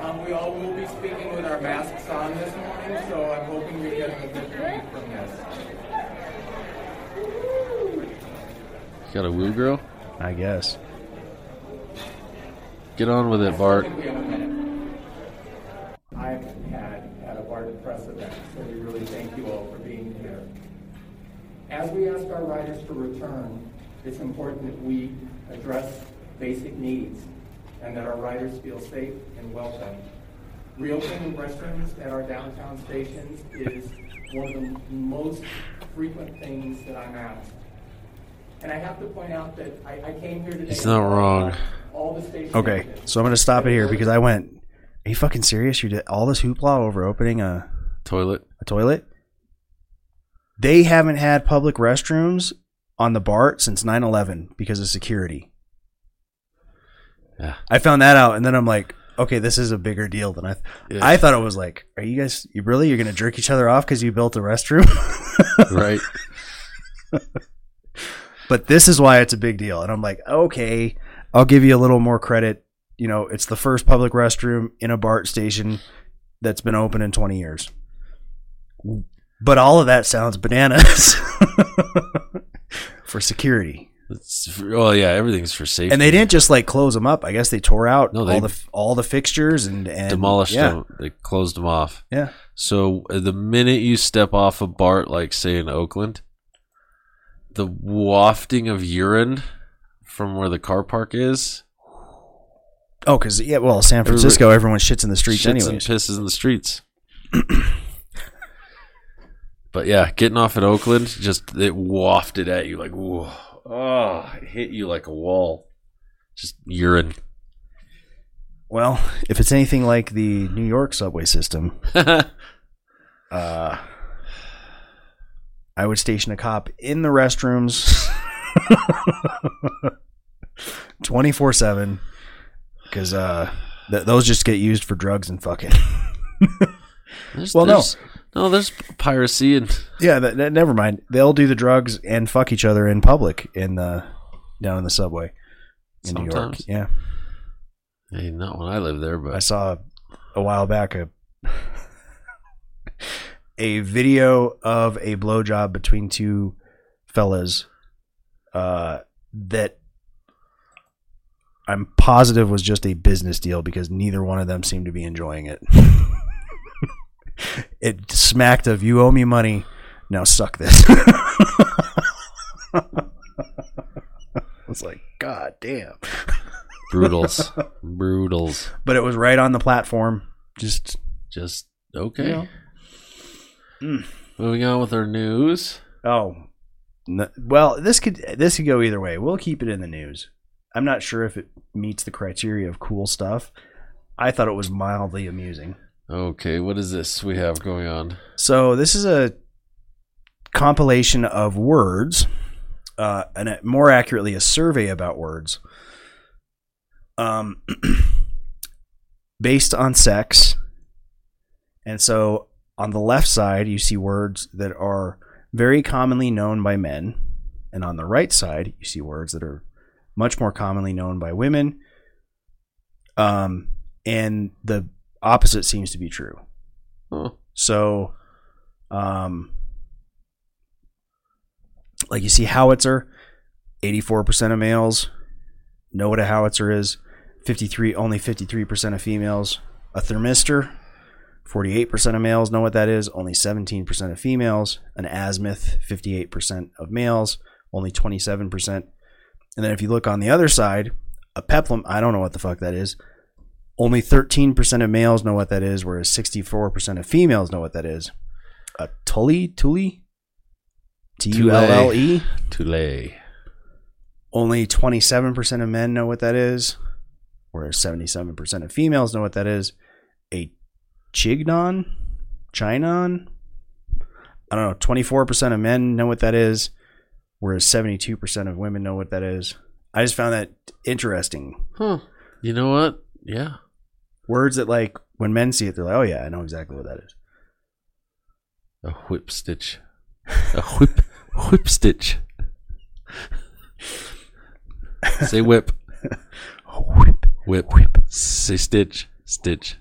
[SPEAKER 8] Um, we all will be speaking with our masks on this morning, so I'm hoping you're getting a good read from this.
[SPEAKER 4] Got a woo girl?
[SPEAKER 1] I guess.
[SPEAKER 4] Get on with it, BART.
[SPEAKER 8] I think we have a minute. I've had at a Barton Press event, so we really thank you all for being here. As we ask our riders to return, it's important that we address basic needs and that our riders feel safe and welcome. Reopening restrooms at our downtown stations is one of the most frequent things that I'm asked. And I have to point out that I, I came here today.
[SPEAKER 4] It's not wrong.
[SPEAKER 8] All the station
[SPEAKER 1] Okay, so I'm gonna stop it here because I went. Are you fucking serious? You did all this hoopla over opening a,
[SPEAKER 4] Toilet.
[SPEAKER 1] a toilet? They haven't had public restrooms on the BART since 9/11 because of security.
[SPEAKER 4] Yeah.
[SPEAKER 1] I found that out, and then I'm like, okay, this is a bigger deal than I. Th-
[SPEAKER 4] Yeah.
[SPEAKER 1] I thought it was like, are you guys you really you're gonna jerk each other off because you built a restroom?
[SPEAKER 4] Right.
[SPEAKER 1] but this is why it's a big deal, and I'm like, okay, I'll give you a little more credit. You know, it's the first public restroom in a BART station that's been open in 20 years. But all of that sounds bananas. for security.
[SPEAKER 4] It's for, oh yeah, everything's for safety.
[SPEAKER 1] And they didn't just like close them up. I guess they tore out
[SPEAKER 4] No, they-
[SPEAKER 1] all the all the fixtures and, and
[SPEAKER 4] demolished
[SPEAKER 1] yeah,
[SPEAKER 4] them. They closed them off.
[SPEAKER 1] Yeah.
[SPEAKER 4] So uh, the minute you step off a BART, like say in Oakland, the wafting of urine from where the car park is,
[SPEAKER 1] Oh, because yeah, well, San Francisco, everyone shits in the streets
[SPEAKER 4] shits and pisses in the streets. but yeah, getting off at Oakland, just it wafted at you like whoa, oh, it hit you like a wall. Just urine.
[SPEAKER 1] Well, if it's anything like the New York subway system, uh, I would station a cop in the restrooms, twenty four seven, because uh, th- those just get used for drugs and fucking.
[SPEAKER 4] There's,
[SPEAKER 1] Well,
[SPEAKER 4] there's, no, there's piracy and
[SPEAKER 1] yeah, that, that- never mind. They'll do the drugs and fuck each other in public in the down in the subway in New York.
[SPEAKER 4] Sometimes.
[SPEAKER 1] Yeah.
[SPEAKER 4] hey, not when I lived there, but I
[SPEAKER 1] saw a while back a a video of a blowjob between two fellas uh, that I'm positive was just a business deal because neither one of them seemed to be enjoying it. it smacked of you owe me money, now suck this. I was like, God damn.
[SPEAKER 4] brutals, brutals.
[SPEAKER 1] But it was right on the platform. Just
[SPEAKER 4] Just okay.
[SPEAKER 1] Yeah. Mm.
[SPEAKER 4] Moving on with our news.
[SPEAKER 1] Oh, well, this could this could go either way. We'll keep it in the news. I'm not sure if it meets the criteria of cool stuff. I thought it was mildly amusing.
[SPEAKER 4] Okay, what is this we have going on?
[SPEAKER 1] So this is a compilation of words, uh, and a- more accurately, a survey about words, um, based on sex. And so on the left side, you see words that are very commonly known by men, and on the right side, you see words that are much more commonly known by women. Um, and the opposite seems to be true.
[SPEAKER 4] Oh,
[SPEAKER 1] So, um, like you see howitzer, 84% of males know what a howitzer is. 53, only 53% of females. A thermistor, 48% of males know what that is. Only 17% of females. An azimuth, 58% of males. Only 27%. And then if you look on the other side, a peplum, I don't know what the fuck that is. Only 13% of males know what that is, whereas 64% of females know what that is. A tully, tully, T U L L E.
[SPEAKER 4] Tule.
[SPEAKER 1] Only 27% of men know what that is, whereas 77% of females know what that is. A chignon, chinon. I don't know. 24% of men know what that is, whereas 72% of women know what that is. I just found that interesting.
[SPEAKER 4] Huh. You know what? Yeah.
[SPEAKER 1] Words that, like, when men see it, they're like, oh, yeah, I know exactly what that is.
[SPEAKER 4] A whip stitch. A whip whip stitch. Say whip.
[SPEAKER 1] Whip,
[SPEAKER 4] Whip. Whip. Say stitch. Stitch.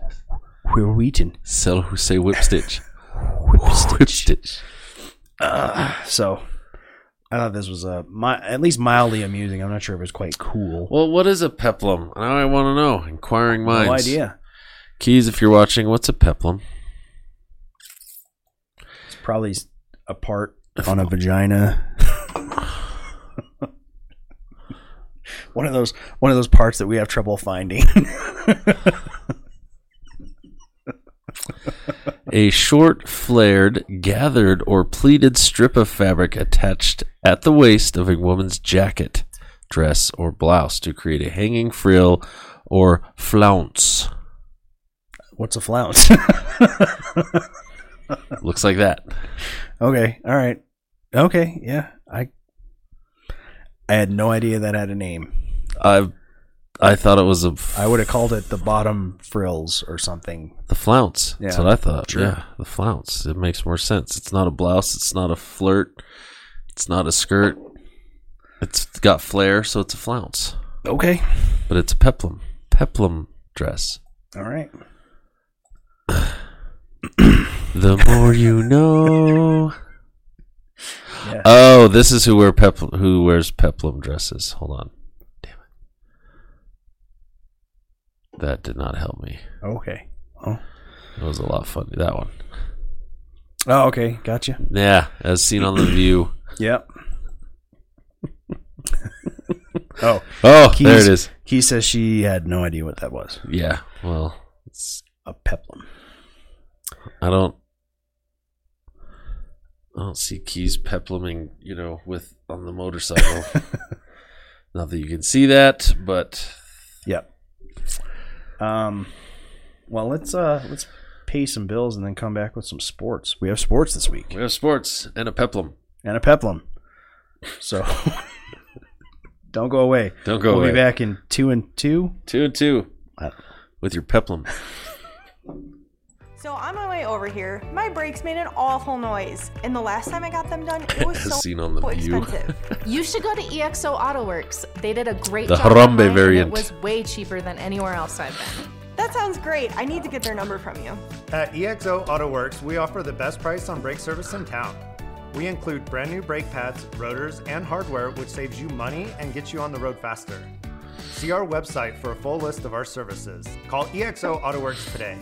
[SPEAKER 1] we're eating.
[SPEAKER 4] Sell who say whip stitch.
[SPEAKER 1] Whip
[SPEAKER 4] Whip stitch.
[SPEAKER 1] Uh, so I thought this was mi- at least mildly amusing. I'm not sure if it's quite cool.
[SPEAKER 4] Well, what is a peplum? Now I want to know. Inquiring minds.
[SPEAKER 1] No idea.
[SPEAKER 4] Keys, if you're watching, what's a peplum?
[SPEAKER 1] It's probably a part on a vagina. one of those one of those parts that we have trouble finding.
[SPEAKER 4] A short, flared, gathered, or pleated strip of fabric attached at the waist of a woman's jacket, dress, or blouse to create a hanging frill or flounce.
[SPEAKER 1] What's a flounce?
[SPEAKER 4] Looks like that.
[SPEAKER 1] okay, all right. Okay, yeah. I I had no idea that had a name.
[SPEAKER 4] I I thought it was a f-
[SPEAKER 1] I would have called it the bottom frills or something.
[SPEAKER 4] the flounce. That's what I thought.
[SPEAKER 1] sure.
[SPEAKER 4] Yeah, the flounce. It makes more sense. It's not a blouse. It's not a flirt. It's not a skirt. It's got flair, so it's a flounce.
[SPEAKER 1] Okay.
[SPEAKER 4] But it's a peplum. Peplum dress.
[SPEAKER 1] All right.
[SPEAKER 4] The more you know.
[SPEAKER 1] Yeah.
[SPEAKER 4] Oh, this is who wear pepl- who wears peplum dresses. Hold on. Damn it. That did not help me.
[SPEAKER 1] Okay. Oh.
[SPEAKER 4] It was a lot funny. That one.
[SPEAKER 1] Oh, okay. Gotcha.
[SPEAKER 4] Yeah, as seen on the view.
[SPEAKER 1] Yep. oh,
[SPEAKER 4] Oh,
[SPEAKER 1] Keys,
[SPEAKER 4] there it is.
[SPEAKER 1] He says she had no idea what that was.
[SPEAKER 4] Yeah. Well, it's,
[SPEAKER 1] A peplum.
[SPEAKER 4] I don't. I don't see Keys pepluming, you know, with on the motorcycle. Not that you can see that, but
[SPEAKER 1] Yep. Um. Well, let's uh let's pay some bills and then come back with some sports. We have sports this week
[SPEAKER 4] we have sports and a peplum.
[SPEAKER 1] and a peplum. So don't go away.
[SPEAKER 4] Don't go
[SPEAKER 1] we'll
[SPEAKER 4] away.
[SPEAKER 1] be back in two and two.
[SPEAKER 4] Two and two with your peplum.
[SPEAKER 9] So on my way over here, my brakes made an awful noise, and the last time I got them done, it was so
[SPEAKER 4] seen on the view.
[SPEAKER 9] expensive.
[SPEAKER 10] You should go to EXO Autoworks. They did a great
[SPEAKER 4] The
[SPEAKER 10] job.
[SPEAKER 4] Harambe
[SPEAKER 10] on and
[SPEAKER 4] variant.
[SPEAKER 10] It was way cheaper than anywhere else I've been.
[SPEAKER 9] that sounds great. I need to get their number from you.
[SPEAKER 11] At EXO AutoWorks, we offer the best price on brake service in town. We include brand new brake pads, rotors, and hardware, which saves you money and gets you on the road faster. See our website for a full list of our services. Call EXO AutoWorks today.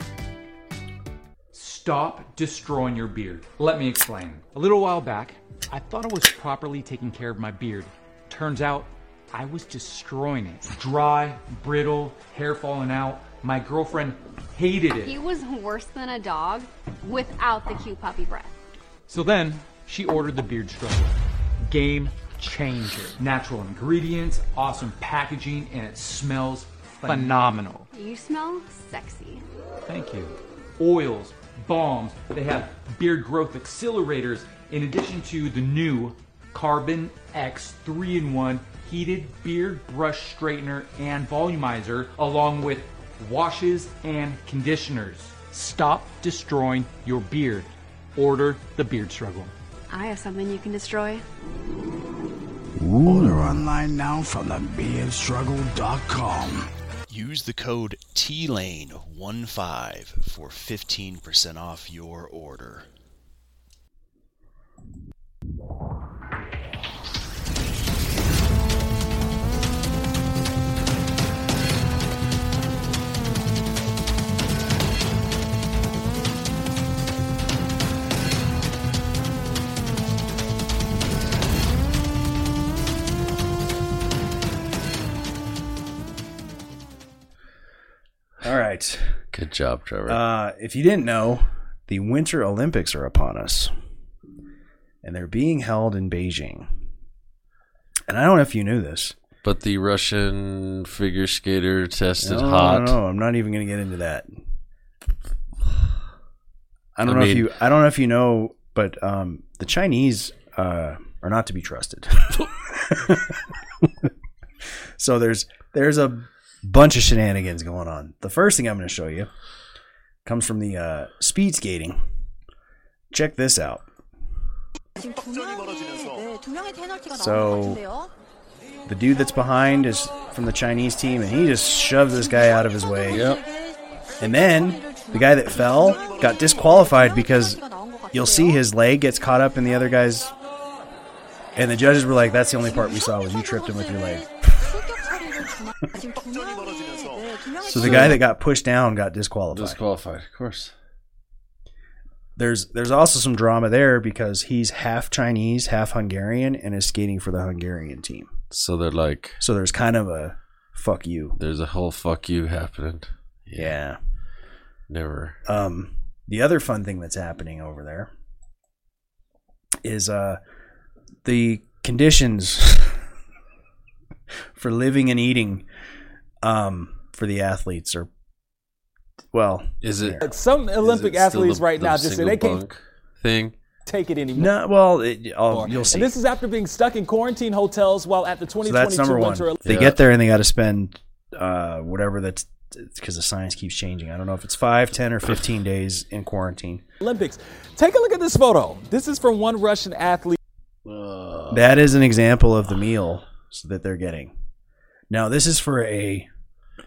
[SPEAKER 12] Stop destroying your beard. Let me explain. A little while back, I thought I was properly taking care of my beard. Turns out, I was destroying it. Dry, brittle, hair falling out. My girlfriend hated it.
[SPEAKER 13] He was worse than a dog without the cute puppy breath.
[SPEAKER 12] So then, she ordered the Beard Struggle. Game changer. Natural ingredients, awesome packaging, and it smells phenomenal.
[SPEAKER 13] You smell sexy.
[SPEAKER 12] Thank you. Oils, balms, they have beard growth accelerators in addition to the new Carbon X 3 in 1 heated beard brush straightener and volumizer, along with washes and conditioners. Stop destroying your beard. Order the Beard Struggle.
[SPEAKER 13] I have something you can destroy.
[SPEAKER 14] Order online now from thebeardstruggle.com.
[SPEAKER 15] Use the code TLANE15 for 15% off your order.
[SPEAKER 4] Good job, Trevor.
[SPEAKER 1] Uh, if you didn't know, the Winter Olympics are upon us, and they're being held in Beijing. And I don't know if you knew this.
[SPEAKER 4] but the Russian figure skater tested
[SPEAKER 1] no,
[SPEAKER 4] hot.
[SPEAKER 1] No, no, I'm not even going to get into that. I don't
[SPEAKER 4] I
[SPEAKER 1] know if you. I don't know if you know, but um, the Chinese uh, are not to be trusted. so there's there's a bunch of shenanigans going on. The first thing I'm going to show you comes from the uh, speed skating. Check this out. So the dude that's behind is from the Chinese team, and he just shoved this guy out of his way.
[SPEAKER 4] Yep.
[SPEAKER 1] And then the guy that fell got disqualified because you'll see his leg gets caught up in the other guy's. And the judges were like, "That's the only part we saw was you tripped him with your leg." So the guy that got pushed down got disqualified.
[SPEAKER 4] Disqualified, of course.
[SPEAKER 1] There's there's also some drama there because he's half Chinese, half Hungarian, and is skating for the Hungarian team.
[SPEAKER 4] So they're like,
[SPEAKER 1] So there's kind of a fuck you.
[SPEAKER 4] there's a whole fuck you happening.
[SPEAKER 1] Yeah.
[SPEAKER 4] Never.
[SPEAKER 1] Um, the other fun thing that's happening over there is uh, the conditions for living and eating um, for the athletes or well.
[SPEAKER 4] Is it
[SPEAKER 16] Some Olympic
[SPEAKER 4] it
[SPEAKER 16] athletes
[SPEAKER 4] the-
[SPEAKER 16] right
[SPEAKER 4] the
[SPEAKER 16] now just say they can't
[SPEAKER 4] thing?
[SPEAKER 16] take it anymore.
[SPEAKER 1] No, well, it, oh, you'll see.
[SPEAKER 16] And this is after being stuck in quarantine hotels while at the
[SPEAKER 1] so
[SPEAKER 16] 2022
[SPEAKER 1] that's number one.
[SPEAKER 16] Winter Olympics.
[SPEAKER 1] They get there and they got to spend uh, whatever that's because the science keeps changing. I don't know if it's five, ten, or fifteen days in quarantine.
[SPEAKER 16] Olympics. Take a look at this photo. This is from one Russian athlete.
[SPEAKER 1] That is an example of the meal that they're getting. Now, this is for a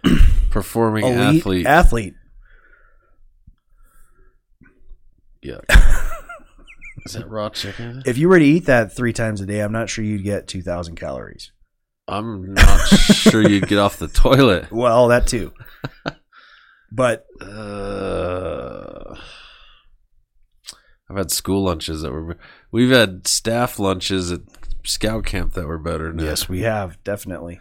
[SPEAKER 4] Performing
[SPEAKER 1] elite
[SPEAKER 4] athlete.
[SPEAKER 1] athlete.
[SPEAKER 4] yeah. Is that raw chicken?
[SPEAKER 1] If you were to eat that three times a day, I'm not sure you'd get 2,000 calories.
[SPEAKER 4] I'm not sure you'd get off the toilet.
[SPEAKER 1] Well, that too. But
[SPEAKER 4] Uh, I've had school lunches that were. We've had staff lunches at scout camp that were better. Than
[SPEAKER 1] yes, we have definitely.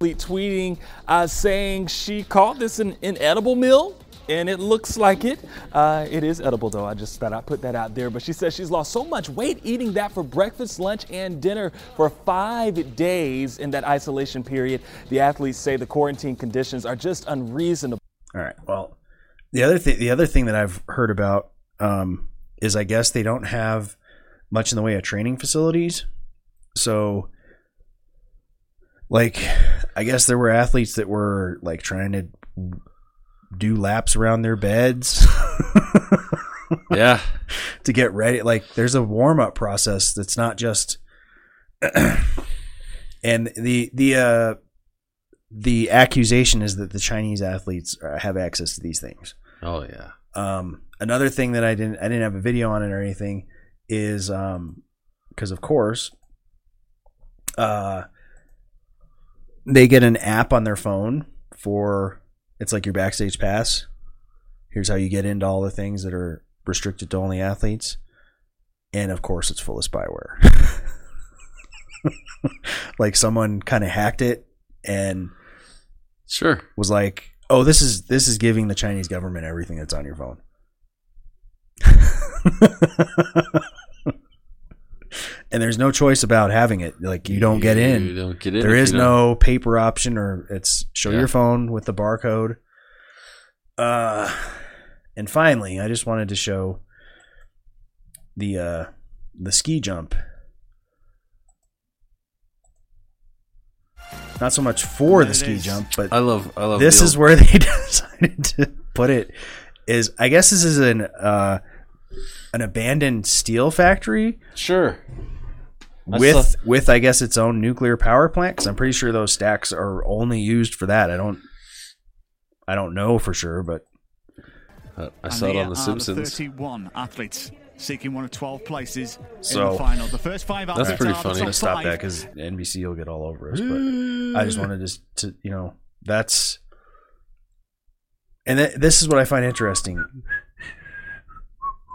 [SPEAKER 16] tweeting uh, saying she called this an inedible meal. And it looks like it. Uh, it is edible, though. I just thought I'd put that out there. But she says she's lost so much weight eating that for breakfast, lunch, and dinner for five days in that isolation period. The athletes say the quarantine conditions are just unreasonable.
[SPEAKER 1] All right. Well, the other thing, the other thing that I've heard about um, is I guess they don't have much in the way of training facilities. So, like, I guess there were athletes that were like trying to do laps around their beds.
[SPEAKER 4] yeah.
[SPEAKER 1] to get ready. Like, there's a warm up process that's not just. and the the uh, the accusation is that the Chinese athletes uh, have access to these things.
[SPEAKER 4] Oh yeah.
[SPEAKER 1] Um, another thing that I didn't I didn't have a video on it or anything is um because of course uh they get an app on their phone for it's like your backstage pass. Here's how you get into all the things that are restricted to only athletes. And of course it's full of spyware. like someone kind of hacked it and
[SPEAKER 4] sure
[SPEAKER 1] was like, "Oh, this is this is giving the Chinese government everything that's on your phone." and there's no choice about having it. Like you don't get in.
[SPEAKER 4] You don't get in
[SPEAKER 1] There is no paper option, or it's show
[SPEAKER 4] Yeah.
[SPEAKER 1] your phone with the barcode. Uh, and finally, I just wanted to show the uh the ski jump. Not so much for the ski jump, but
[SPEAKER 4] I love I love
[SPEAKER 1] this is where they decided to put it. Is I guess this is an uh, an abandoned steel factory.
[SPEAKER 4] Sure. I
[SPEAKER 1] With
[SPEAKER 4] saw-
[SPEAKER 1] with I guess its own nuclear power plant. Because I'm pretty sure those stacks are only used for that. I don't I don't know for sure, but
[SPEAKER 4] uh,
[SPEAKER 14] I
[SPEAKER 4] saw it on The
[SPEAKER 14] are
[SPEAKER 4] Simpsons.
[SPEAKER 14] 31 athletes seeking one of 12 places in
[SPEAKER 1] So
[SPEAKER 14] the final. The first five
[SPEAKER 1] That's
[SPEAKER 14] athletes
[SPEAKER 1] pretty
[SPEAKER 14] are the
[SPEAKER 1] funny.
[SPEAKER 14] top
[SPEAKER 1] I'm gonna stop
[SPEAKER 14] five.
[SPEAKER 1] that because NBC will get all over us. But I just wanted to, to you know, that's and th- this is what I find interesting.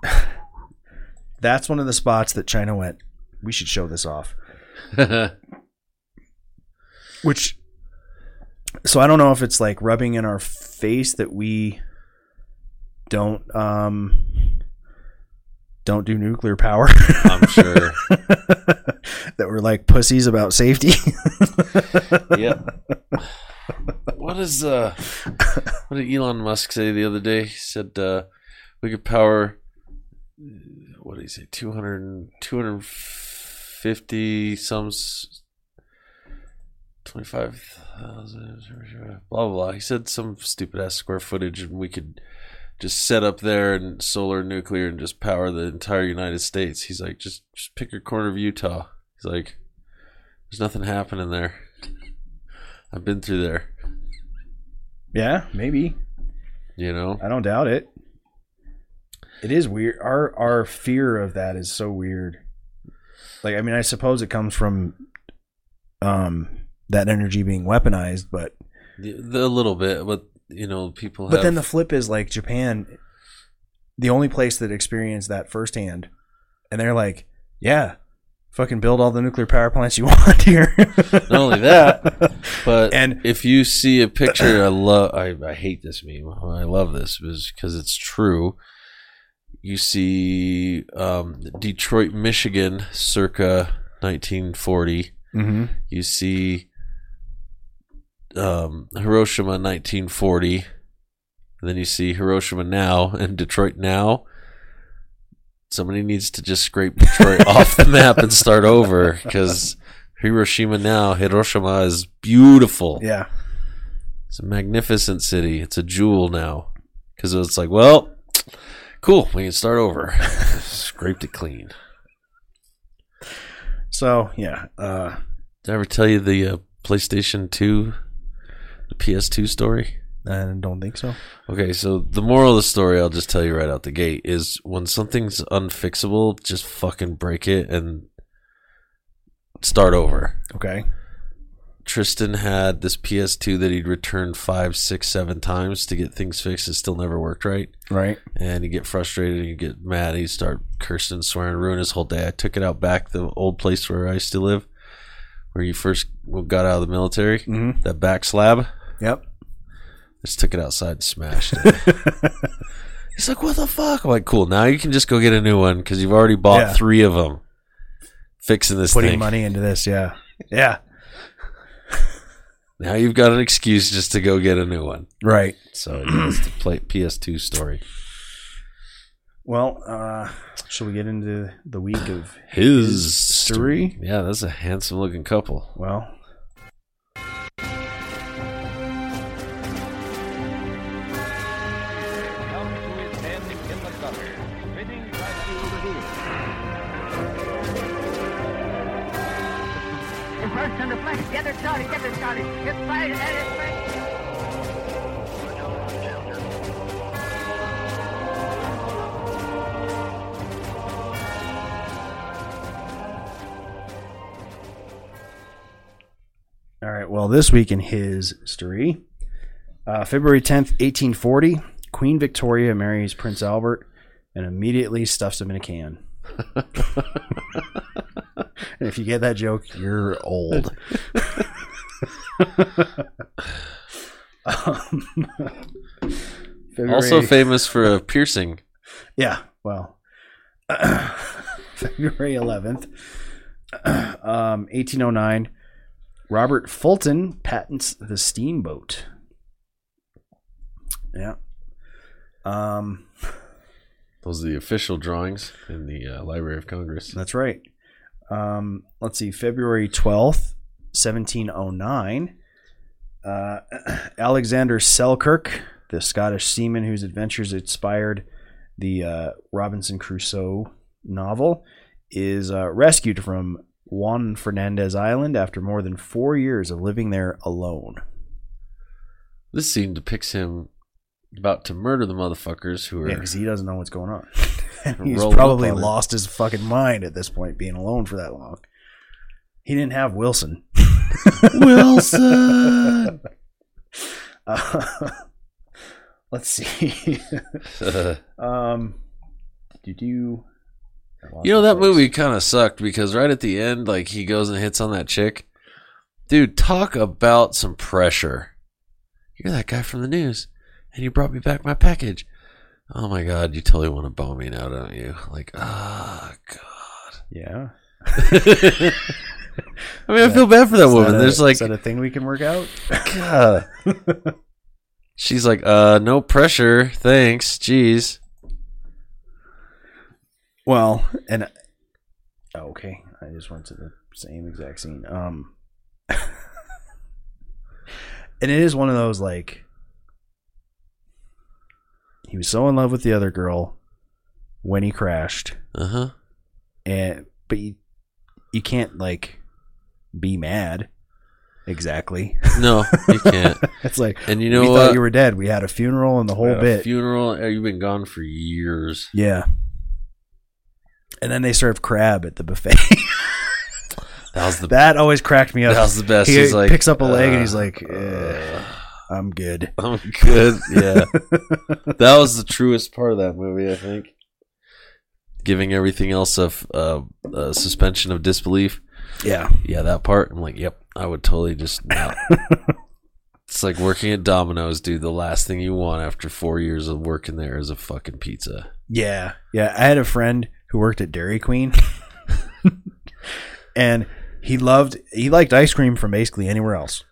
[SPEAKER 1] That's one of the spots that China went. We should show this off. Which, so I don't know if it's like rubbing in our face that we don't um don't do nuclear power.
[SPEAKER 4] I'm sure.
[SPEAKER 1] that we're like pussies about safety.
[SPEAKER 4] Yep. What is uh what did Elon Musk say the other day? He said uh we could power what did he say 200 250 some s- 25,000 blah blah blah. He said some stupid ass square footage and we could just set up there and solar nuclear and just power the entire United States. He's like just just pick a corner of Utah. He's like there's nothing happening there. I've been through there.
[SPEAKER 1] yeah, maybe.
[SPEAKER 4] You know,
[SPEAKER 1] I don't doubt it. It is weird. Our our fear of that is so weird. Like, I mean, I suppose it comes from um that energy being weaponized, but
[SPEAKER 4] a little bit, but you know, people.
[SPEAKER 1] but then the flip is like Japan, the only place that experienced that firsthand, and they're like, yeah, fucking build all the nuclear power plants you want here.
[SPEAKER 4] not only that, but
[SPEAKER 1] And-
[SPEAKER 4] if you see a picture, I love. I, I hate this meme. I love this because it's true. You see um, Detroit, Michigan, circa 1940.
[SPEAKER 1] Mhm.
[SPEAKER 4] You see um, Hiroshima, 1940. And then you see Hiroshima now and Detroit now. Somebody needs to just scrape Detroit off the map and start over because Hiroshima now, Hiroshima is beautiful.
[SPEAKER 1] Yeah.
[SPEAKER 4] It's a magnificent city. It's a jewel now. Because it's like, well, cool. We can start over. Scraped it clean.
[SPEAKER 1] so yeah, uh,
[SPEAKER 4] Did I ever tell you the uh, PlayStation 2, the PS2 story?
[SPEAKER 1] I don't think so.
[SPEAKER 4] Okay, so the moral of the story, I'll just tell you right out the gate, is when something's unfixable, just fucking break it and start over.
[SPEAKER 1] Okay.
[SPEAKER 4] Tristan had this PS2 that he'd returned five, six, seven times to get things fixed. It still never worked right.
[SPEAKER 1] Right.
[SPEAKER 4] And he'd get frustrated and he'd get mad. He'd start cursing, swearing, ruin his whole day. I took it out back the old place where I used to live, where you first got out of the military.
[SPEAKER 1] Mhm.
[SPEAKER 4] That back slab.
[SPEAKER 1] Yep.
[SPEAKER 4] Just took it outside and smashed it. He's like, "What the fuck?" I'm like, "Cool. Now you can just go get a new one because you've already bought
[SPEAKER 1] Yeah.
[SPEAKER 4] three of them." Fixing this
[SPEAKER 1] Putting
[SPEAKER 4] thing.
[SPEAKER 1] money into this, yeah. Yeah.
[SPEAKER 4] Now you've got an excuse just to go get a new one.
[SPEAKER 1] Right.
[SPEAKER 4] So it's the play, PS2 story.
[SPEAKER 1] Well, uh, shall we get into the week of
[SPEAKER 4] His
[SPEAKER 1] story?
[SPEAKER 4] Yeah, that's a handsome looking couple.
[SPEAKER 1] Well,
[SPEAKER 17] get it started, get it started. It's fired and it's fired.
[SPEAKER 1] all right. Well, this week in his story, uh, February 10th, 1840, Queen Victoria marries Prince Albert and immediately stuffs him in a can. and if you get that joke, you're old. um, February-
[SPEAKER 4] Also famous for a piercing.
[SPEAKER 1] Yeah, well, February 11th, um, 1809, Robert Fulton patents the steamboat. Yeah. Um,
[SPEAKER 4] Those are the official drawings in the uh, Library of Congress.
[SPEAKER 1] that's right. Um, let's see, February 12th, 1709, uh, Alexander Selkirk, the Scottish seaman whose adventures inspired the uh, Robinson Crusoe novel, is uh, rescued from Juan Fernandez Island after more than four years of living there alone.
[SPEAKER 4] This scene depicts him about to murder the motherfuckers who are.
[SPEAKER 1] Yeah, because he doesn't know what's going on. He's probably lost his fucking mind at this point, being alone for that long. He didn't have Wilson.
[SPEAKER 4] Wilson!
[SPEAKER 1] Uh, let's see. um, did you?
[SPEAKER 4] You know that movie kind of sucked because right at the end, like he goes and hits on that chick. Dude, talk about some pressure. You're that guy from the news, and you brought me back my package. Oh my god, you totally want to bum me now, don't you? Like, ah, god.
[SPEAKER 1] Yeah.
[SPEAKER 4] I mean, I feel bad for that woman.
[SPEAKER 1] a-
[SPEAKER 4] There's like,
[SPEAKER 1] is that a thing we can work out?
[SPEAKER 4] God. She's like, uh, no pressure, thanks. Jeez.
[SPEAKER 1] Well, and oh, okay, I just went to the same exact scene. Um, and it is one of those like he was so in love with the other girl when he crashed,
[SPEAKER 4] Uh huh.
[SPEAKER 1] and but you you can't like be mad exactly.
[SPEAKER 4] No, you can't.
[SPEAKER 1] it's like
[SPEAKER 4] And you know
[SPEAKER 1] we
[SPEAKER 4] what?
[SPEAKER 1] thought you were dead. We had a funeral and the whole bit.
[SPEAKER 4] Funeral. uh, You've been gone for years.
[SPEAKER 1] Yeah. And then they serve crab at the buffet.
[SPEAKER 4] That was the
[SPEAKER 1] that always cracked me up.
[SPEAKER 4] That was the best.
[SPEAKER 1] He
[SPEAKER 4] He's like,
[SPEAKER 1] picks up a leg and
[SPEAKER 4] uh,
[SPEAKER 1] he's like, "Eh, "I'm good.
[SPEAKER 4] I'm good." Yeah, that was the truest part of that movie. I think giving everything else a, uh, a suspension of disbelief.
[SPEAKER 1] Yeah,
[SPEAKER 4] yeah, that part. I'm like, yep, I would totally just. Not. it's like working at Domino's, dude. The last thing you want after four years of working there is a fucking pizza.
[SPEAKER 1] Yeah, yeah. I had a friend who worked at Dairy Queen, and he loved he liked ice cream from basically anywhere else.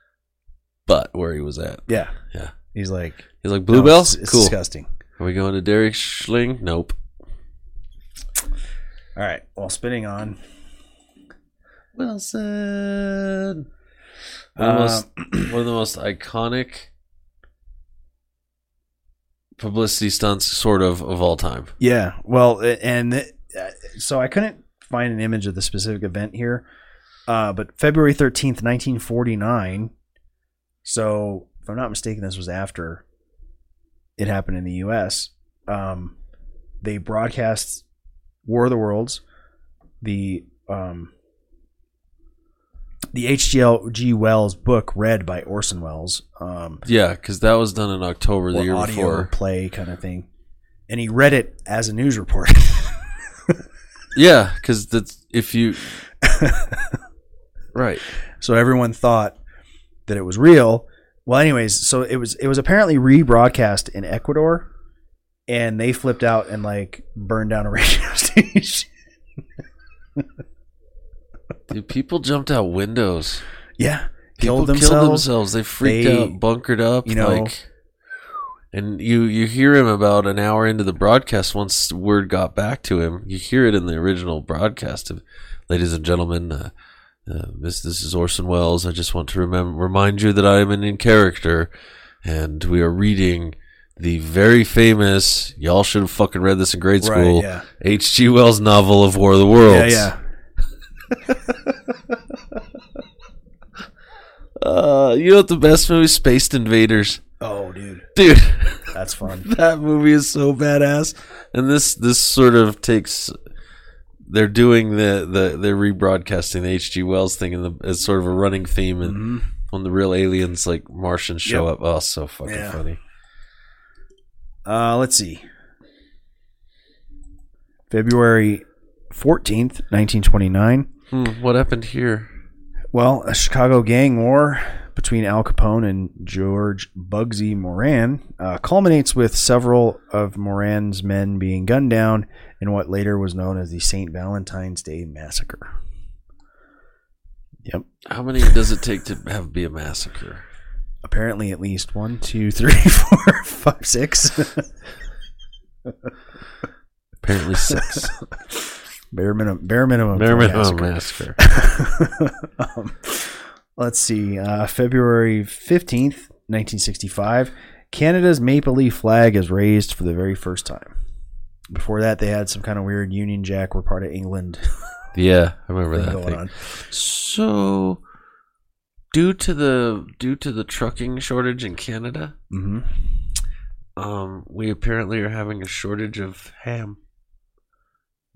[SPEAKER 4] But where he was at,
[SPEAKER 1] Yeah,
[SPEAKER 4] yeah.
[SPEAKER 1] He's like,
[SPEAKER 4] He's like
[SPEAKER 1] "No,
[SPEAKER 4] Bluebell.
[SPEAKER 1] it's- it's
[SPEAKER 4] cool.
[SPEAKER 1] disgusting.
[SPEAKER 4] Are we going to Derek Schling? Nope.
[SPEAKER 1] All right. Well, spinning on.
[SPEAKER 4] Wilson. One of, the most, one of the most iconic publicity stunts, sort of, of all time.
[SPEAKER 1] Yeah. Well, and uh, so I couldn't find an image of the specific event here, uh, but February thirteenth, nineteen forty nine. So if I'm not mistaken, this was after it happened in the U.S. Um, they broadcast War of the Worlds, the um, the H.G. Wells book read by Orson Welles. Um,
[SPEAKER 4] Yeah, because that was done in October the year
[SPEAKER 1] audio
[SPEAKER 4] before.
[SPEAKER 1] play kind of thing, and he read it as a news report.
[SPEAKER 4] Yeah, because that's if you right.
[SPEAKER 1] So everyone thought that it was real. Well, anyways, so it was it was apparently rebroadcast in Ecuador, and they flipped out and like burned down a radio station.
[SPEAKER 4] Dude, people jumped out windows.
[SPEAKER 1] Yeah,
[SPEAKER 4] People
[SPEAKER 1] killed
[SPEAKER 4] killed
[SPEAKER 1] themselves.
[SPEAKER 4] themselves. They freaked
[SPEAKER 1] They-
[SPEAKER 4] out, bunkered up,
[SPEAKER 1] you know-
[SPEAKER 4] like. And you you hear him about an hour into the broadcast. Once word got back to him, you hear it in the original broadcast. Of, Ladies and gentlemen, uh, uh, this this is Orson Welles. I just want to remember remind you that I am in character, and we are reading the very famous. Y'all should have fucking read this in grade
[SPEAKER 1] Right,
[SPEAKER 4] school.
[SPEAKER 1] yeah.
[SPEAKER 4] H.G. Wells novel of War of the Worlds.
[SPEAKER 1] Yeah,
[SPEAKER 4] Uh, you know what the best movie? Spaced Invaders.
[SPEAKER 1] Oh, dude,
[SPEAKER 4] dude,
[SPEAKER 1] that's fun.
[SPEAKER 4] that movie is so badass. And this this sort of takes. They're doing the the they're rebroadcasting the H.G. Wells thing in the as sort of a running theme, and
[SPEAKER 1] Mhm.
[SPEAKER 4] when the real aliens like Martians show
[SPEAKER 1] Yep.
[SPEAKER 4] up, oh, so fucking
[SPEAKER 1] Yeah.
[SPEAKER 4] funny.
[SPEAKER 1] Uh, let's see. February fourteenth, nineteen twenty nine.
[SPEAKER 4] Hmm, what happened here?
[SPEAKER 1] Well, a Chicago gang war between Al Capone and George Bugsy Moran uh, culminates with several of Moran's men being gunned down in what later was known as the St. Valentine's Day Massacre. Yep.
[SPEAKER 4] How many does it take to have be a massacre?
[SPEAKER 1] Apparently, at least one, two, three, four, five, six.
[SPEAKER 4] Apparently six.
[SPEAKER 1] bare minimum. Bare minimum.
[SPEAKER 4] Bare minimum
[SPEAKER 1] massacre. um, let's see. Uh, February fifteenth, nineteen sixty-five. Canada's maple leaf flag is raised for the very first time. Before that, they had some kind of weird Union Jack. We're part of England.
[SPEAKER 4] Yeah, I remember
[SPEAKER 1] thing
[SPEAKER 4] that
[SPEAKER 1] going
[SPEAKER 4] thing.
[SPEAKER 1] on.
[SPEAKER 4] So, due to the due to the trucking shortage in Canada,
[SPEAKER 1] Mhm.
[SPEAKER 4] um, we apparently are having a shortage of ham,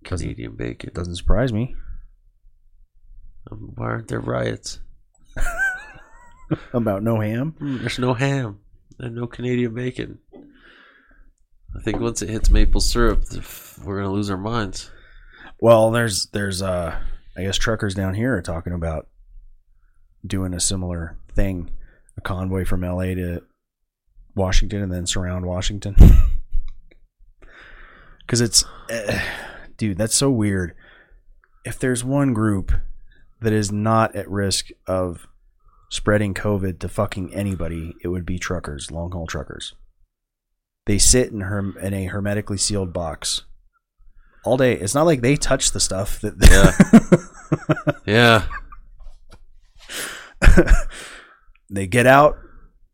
[SPEAKER 4] Canadian bacon.
[SPEAKER 1] Doesn't surprise me.
[SPEAKER 4] Um, why aren't there riots?
[SPEAKER 1] About no ham.
[SPEAKER 4] Hmm, There's no ham and no Canadian bacon. I think once it hits maple syrup, we're gonna lose our minds.
[SPEAKER 1] Well, there's there's uh I guess truckers down here are talking about doing a similar thing, a convoy from LA to Washington and then surround Washington. Cuz it's uh, dude, that's so weird. If there's one group that is not at risk of spreading COVID to fucking anybody, it would be truckers, long haul truckers. They sit in herm- in a hermetically sealed box all day. It's not like they touch the stuff that.
[SPEAKER 4] Yeah.
[SPEAKER 1] they get out,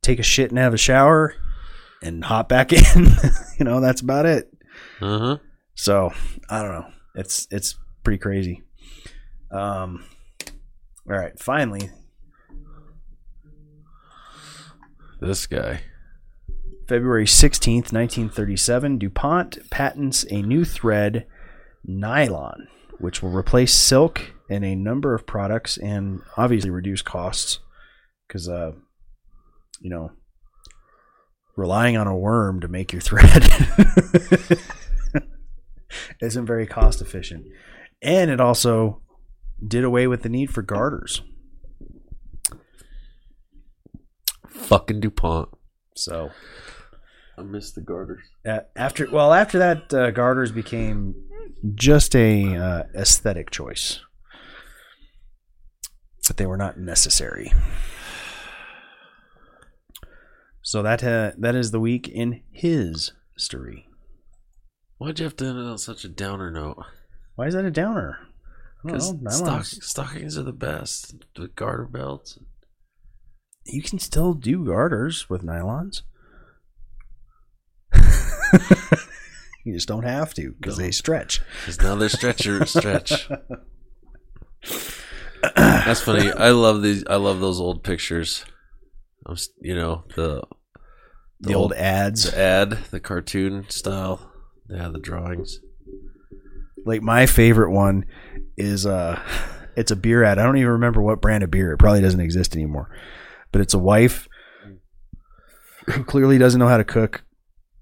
[SPEAKER 1] take a shit and have a shower, and hop back in. you know, that's about it.
[SPEAKER 4] Uh huh.
[SPEAKER 1] So I don't know. It's it's pretty crazy. Um. All right. Finally,
[SPEAKER 4] This guy.
[SPEAKER 1] February 16th, 1937, DuPont patents a new thread, nylon, which will replace silk in a number of products and obviously reduce costs because, uh, you know, relying on a worm to make your thread isn't very cost efficient. And it also did away with the need for garters.
[SPEAKER 4] Fucking DuPont.
[SPEAKER 1] So
[SPEAKER 4] I miss the garters.
[SPEAKER 1] Uh, after well, after that, uh, garters became just a uh, aesthetic choice, but they were not necessary. So that uh, that is the week in his history.
[SPEAKER 4] Why'd you have to end it on such a downer note?
[SPEAKER 1] Why is that a downer? Don't
[SPEAKER 4] Because stock, stockings are the best. The garter belts.
[SPEAKER 1] You can still do garters with nylons. you just don't have to because they stretch.
[SPEAKER 4] Because now they're stretcher stretch. That's funny. I love these. I love those old pictures I was, you know, the
[SPEAKER 1] The old ads.
[SPEAKER 4] the ad, the cartoon style. Yeah, the drawings.
[SPEAKER 1] Like my favorite one is uh it's a beer ad. I don't even remember what brand of beer. It probably doesn't exist anymore. But it's a wife who clearly doesn't know how to cook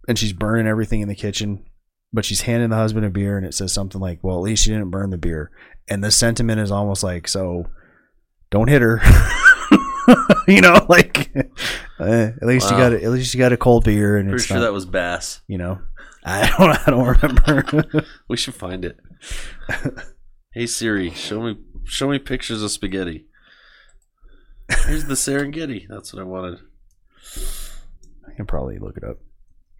[SPEAKER 1] and she's burning everything in the kitchen, but she's handing the husband a beer and it says something like, "Well, at least she didn't burn the beer." And the sentiment is almost like, "So don't hit her." you know, like uh, at least you got a, at least you got a cold beer and
[SPEAKER 4] Pretty
[SPEAKER 1] it's
[SPEAKER 4] sure
[SPEAKER 1] not-
[SPEAKER 4] that was Bass.
[SPEAKER 1] you know. I don't I don't remember.
[SPEAKER 4] We should find it. Hey Siri, show me show me pictures of spaghetti. Here's the Serengeti. That's what I wanted.
[SPEAKER 1] I can probably look it up.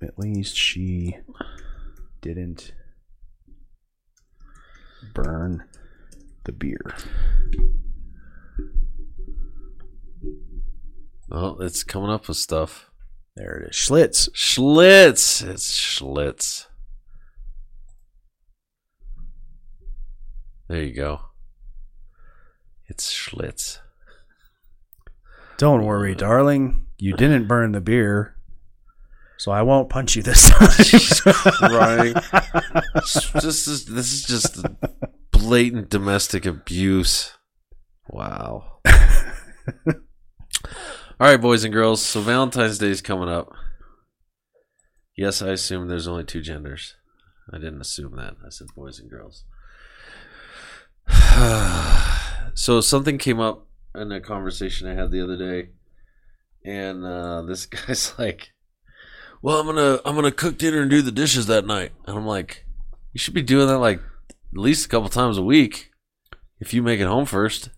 [SPEAKER 1] At least she didn't burn the beer.
[SPEAKER 4] Oh, it's coming up with stuff.
[SPEAKER 1] There it is. Schlitz.
[SPEAKER 4] Schlitz. It's Schlitz. There you go. It's Schlitz.
[SPEAKER 1] Don't worry, darling. You didn't burn the beer. So I won't punch you this time.
[SPEAKER 4] crying. Just this, this is just blatant domestic abuse. Wow. All right, boys and girls. So Valentine's Day is coming up. Yes, I assume there's only two genders. I didn't assume that. I said boys and girls. so something came up in a conversation I had the other day, and uh, this guy's like, "Well, I'm gonna I'm gonna cook dinner and do the dishes that night," and I'm like, "You should be doing that like at least a couple times a week if you make it home first.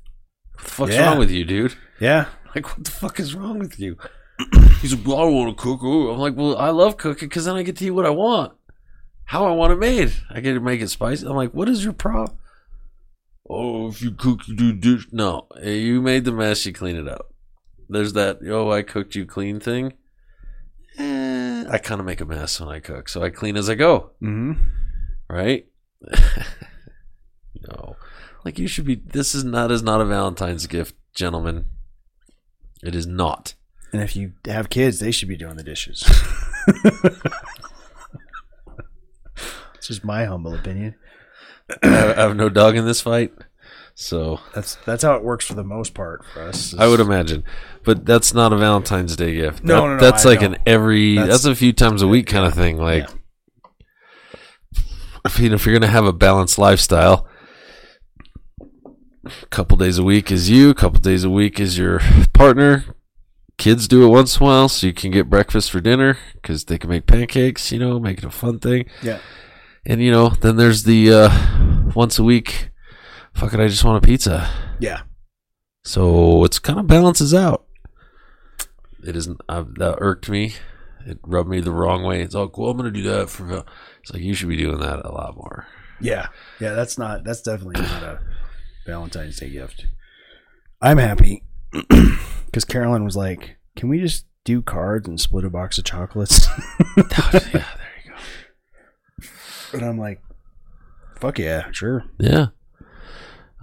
[SPEAKER 4] What the fuck's
[SPEAKER 1] Yeah.
[SPEAKER 4] wrong with you, dude?
[SPEAKER 1] yeah.
[SPEAKER 4] Like, what the fuck is wrong with you?" He's like, "Well, I want to cook." Ooh. I'm like, "Well, I love cooking because then I get to eat what I want, how I want it made. I get to make it spicy." I'm like, "What is your problem?" Oh, if you cook, you do dish. No, eh, you made the mess. You clean it up. There's that. Oh, I cooked you clean thing. Eh, I kind of make a mess when I cook, so I clean as I go.
[SPEAKER 1] Mm-hmm.
[SPEAKER 4] Right? no, like you should be. This is not is not a Valentine's gift, gentlemen. It is not.
[SPEAKER 1] And if you have kids, they should be doing the dishes. it's just my humble opinion.
[SPEAKER 4] I have, no dog in this fight, so
[SPEAKER 1] That's that's how it works for the most part for us.
[SPEAKER 4] I would imagine. But that's not a Valentine's Day gift.
[SPEAKER 1] No,
[SPEAKER 4] That-
[SPEAKER 1] no, no,
[SPEAKER 4] That's
[SPEAKER 1] I
[SPEAKER 4] like
[SPEAKER 1] know.
[SPEAKER 4] an every. That's,
[SPEAKER 1] That's-
[SPEAKER 4] a few times a week kind of thing. Like, if, you know, if you're gonna have a balanced lifestyle, a couple days a week is you. A couple days a week is your partner. Kids do it once in a while, so you can get breakfast for dinner because they can make pancakes. You know, make it a fun thing.
[SPEAKER 1] Yeah.
[SPEAKER 4] And you know, then there's the uh, once a week. Fuck it, I just want a pizza.
[SPEAKER 1] Yeah.
[SPEAKER 4] So it's kind of balances out. It isn't uh, that irked me. It rubbed me the wrong way. It's like, well, I'm gonna do that for. Val-" It's like you should be doing that a lot more.
[SPEAKER 1] Yeah. Yeah, that's not that's definitely not a Valentine's Day gift. I'm happy because Carolyn was like, "Can we just do cards and split a box of chocolates?"
[SPEAKER 4] yeah, there you go.
[SPEAKER 1] And I'm like, "Fuck yeah, sure."
[SPEAKER 4] Yeah.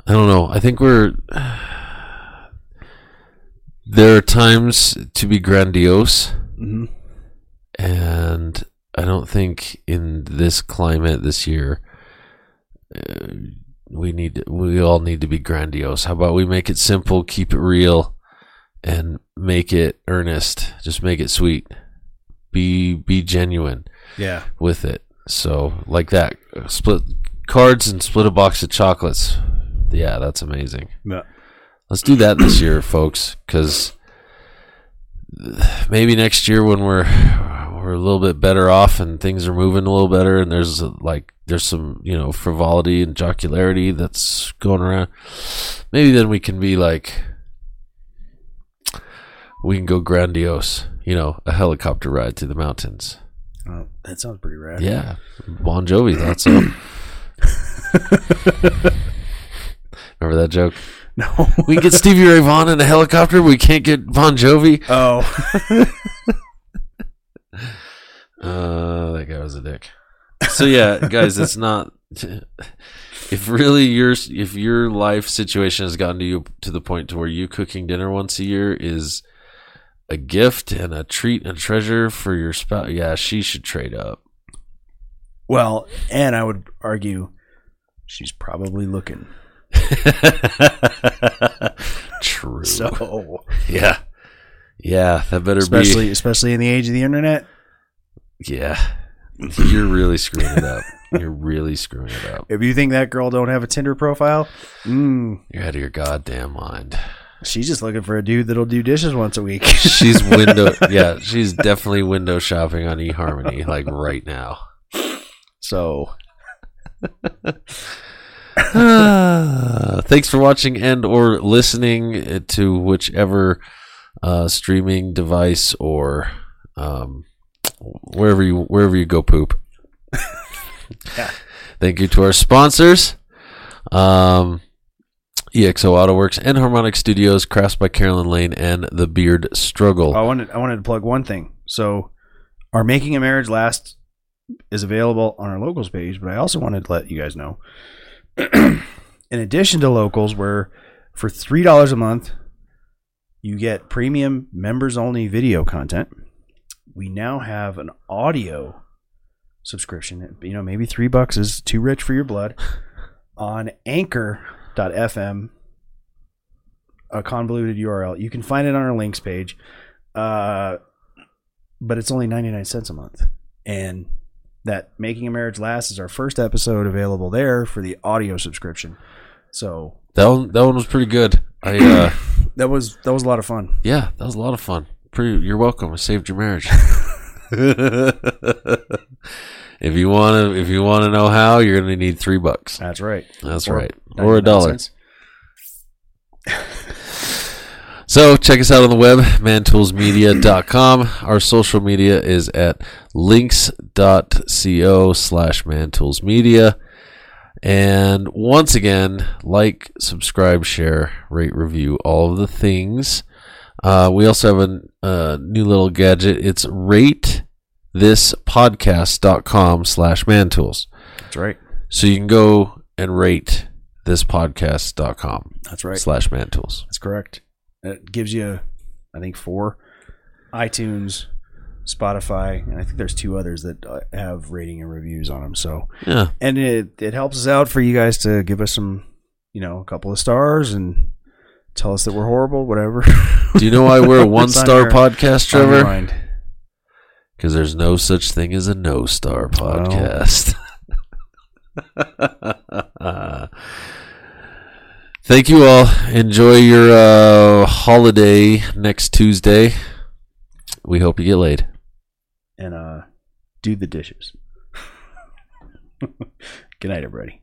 [SPEAKER 4] I don't know. I think we're. There are times to be grandiose,
[SPEAKER 1] Mhm.
[SPEAKER 4] and I don't think in this climate this year uh, we need we all need to be grandiose. How about we make it simple, keep it real, and make it earnest. Just make it sweet. Be be genuine
[SPEAKER 1] Yeah.
[SPEAKER 4] with it. So like that, split cards and split a box of chocolates. Yeah, that's amazing.
[SPEAKER 1] Yeah.
[SPEAKER 4] Let's do that this year, folks, because maybe next year when we're we're a little bit better off and things are moving a little better, and there's like there's some you know frivolity and jocularity that's going around. Maybe then we can be like we can go grandiose. You know, a helicopter ride through the mountains.
[SPEAKER 1] Oh, that sounds pretty rad.
[SPEAKER 4] Yeah, Bon Jovi thought so. Remember that joke?
[SPEAKER 1] No.
[SPEAKER 4] We can get Stevie Ray Vaughan in a helicopter. We can't get Bon Jovi.
[SPEAKER 1] Oh.
[SPEAKER 4] uh, that guy was a dick. So yeah, guys, it's not. If really your if your life situation has gotten to you to the point to where you cooking dinner once a year is a gift and a treat and treasure for your spouse. Yeah, she should trade up.
[SPEAKER 1] Well, and I would argue she's probably looking.
[SPEAKER 4] True.
[SPEAKER 1] So
[SPEAKER 4] Yeah. Yeah, that better
[SPEAKER 1] especially
[SPEAKER 4] be.
[SPEAKER 1] especially in the age of the internet.
[SPEAKER 4] Yeah. You're really screwing it up. You're really screwing it up.
[SPEAKER 1] If you think that girl don't have a Tinder profile, mm,
[SPEAKER 4] You're out of your goddamn mind.
[SPEAKER 1] She's just looking for a dude that'll do dishes once a week.
[SPEAKER 4] She's window. yeah, she's definitely window shopping on eHarmony like right now.
[SPEAKER 1] so
[SPEAKER 4] Thanks for watching and or listening to whichever uh, streaming device or um, wherever you wherever you go poop.
[SPEAKER 1] Yeah.
[SPEAKER 4] Thank you to our sponsors. Um, EXO AutoWorks Enharmonic Studios, Crafts by Carolyn Lane, and The Beard Struggle.
[SPEAKER 1] Oh, I wanted I wanted to plug one thing. So our Making a Marriage Last is available on our locals page, but I also wanted to let you guys know. in addition to locals, where for three dollars a month you get premium members only video content. We now have an audio subscription. You know, maybe three bucks is too rich for your blood. On anchor.fm, a convoluted URL. You can find it on our links page. Uh, but it's only 99 cents a month. And that Making a Marriage Last is our first episode available there for the audio subscription. So
[SPEAKER 4] That one, that one was pretty good. I uh,
[SPEAKER 1] that was that was a lot of fun.
[SPEAKER 4] yeah, that was a lot of fun. Pretty, you're welcome. I saved your marriage. if you want to, if you want to know how, you're going to need three bucks.
[SPEAKER 1] That's right.
[SPEAKER 4] That's
[SPEAKER 1] Or
[SPEAKER 4] right, or a dollar. So check us out on the web, mantoolsmedia.com. Our social media is at links.co slash mantoolsmedia. And once again, like, subscribe, share, rate, review, all of the things. Uh, we also have a, a new little gadget. It's ratethispodcast.com slash mantools.
[SPEAKER 1] That's right.
[SPEAKER 4] So you can go and rate thispodcast.com.
[SPEAKER 1] That's right.
[SPEAKER 4] Slash mantools.
[SPEAKER 1] That's correct. It gives you, I think, four iTunes, Spotify, and I think there's two others that uh, have rating and reviews on them. So
[SPEAKER 4] Yeah.
[SPEAKER 1] and it it helps us out for you guys to give us some, you know, a couple of stars and tell us that we're horrible, whatever.
[SPEAKER 4] Do you know why we're a one star podcast, Trevor? Because there's no such thing as a no star podcast. Thank you all. Enjoy your uh, holiday next Tuesday. We hope you get laid.
[SPEAKER 1] and uh, do the dishes. Good night, everybody.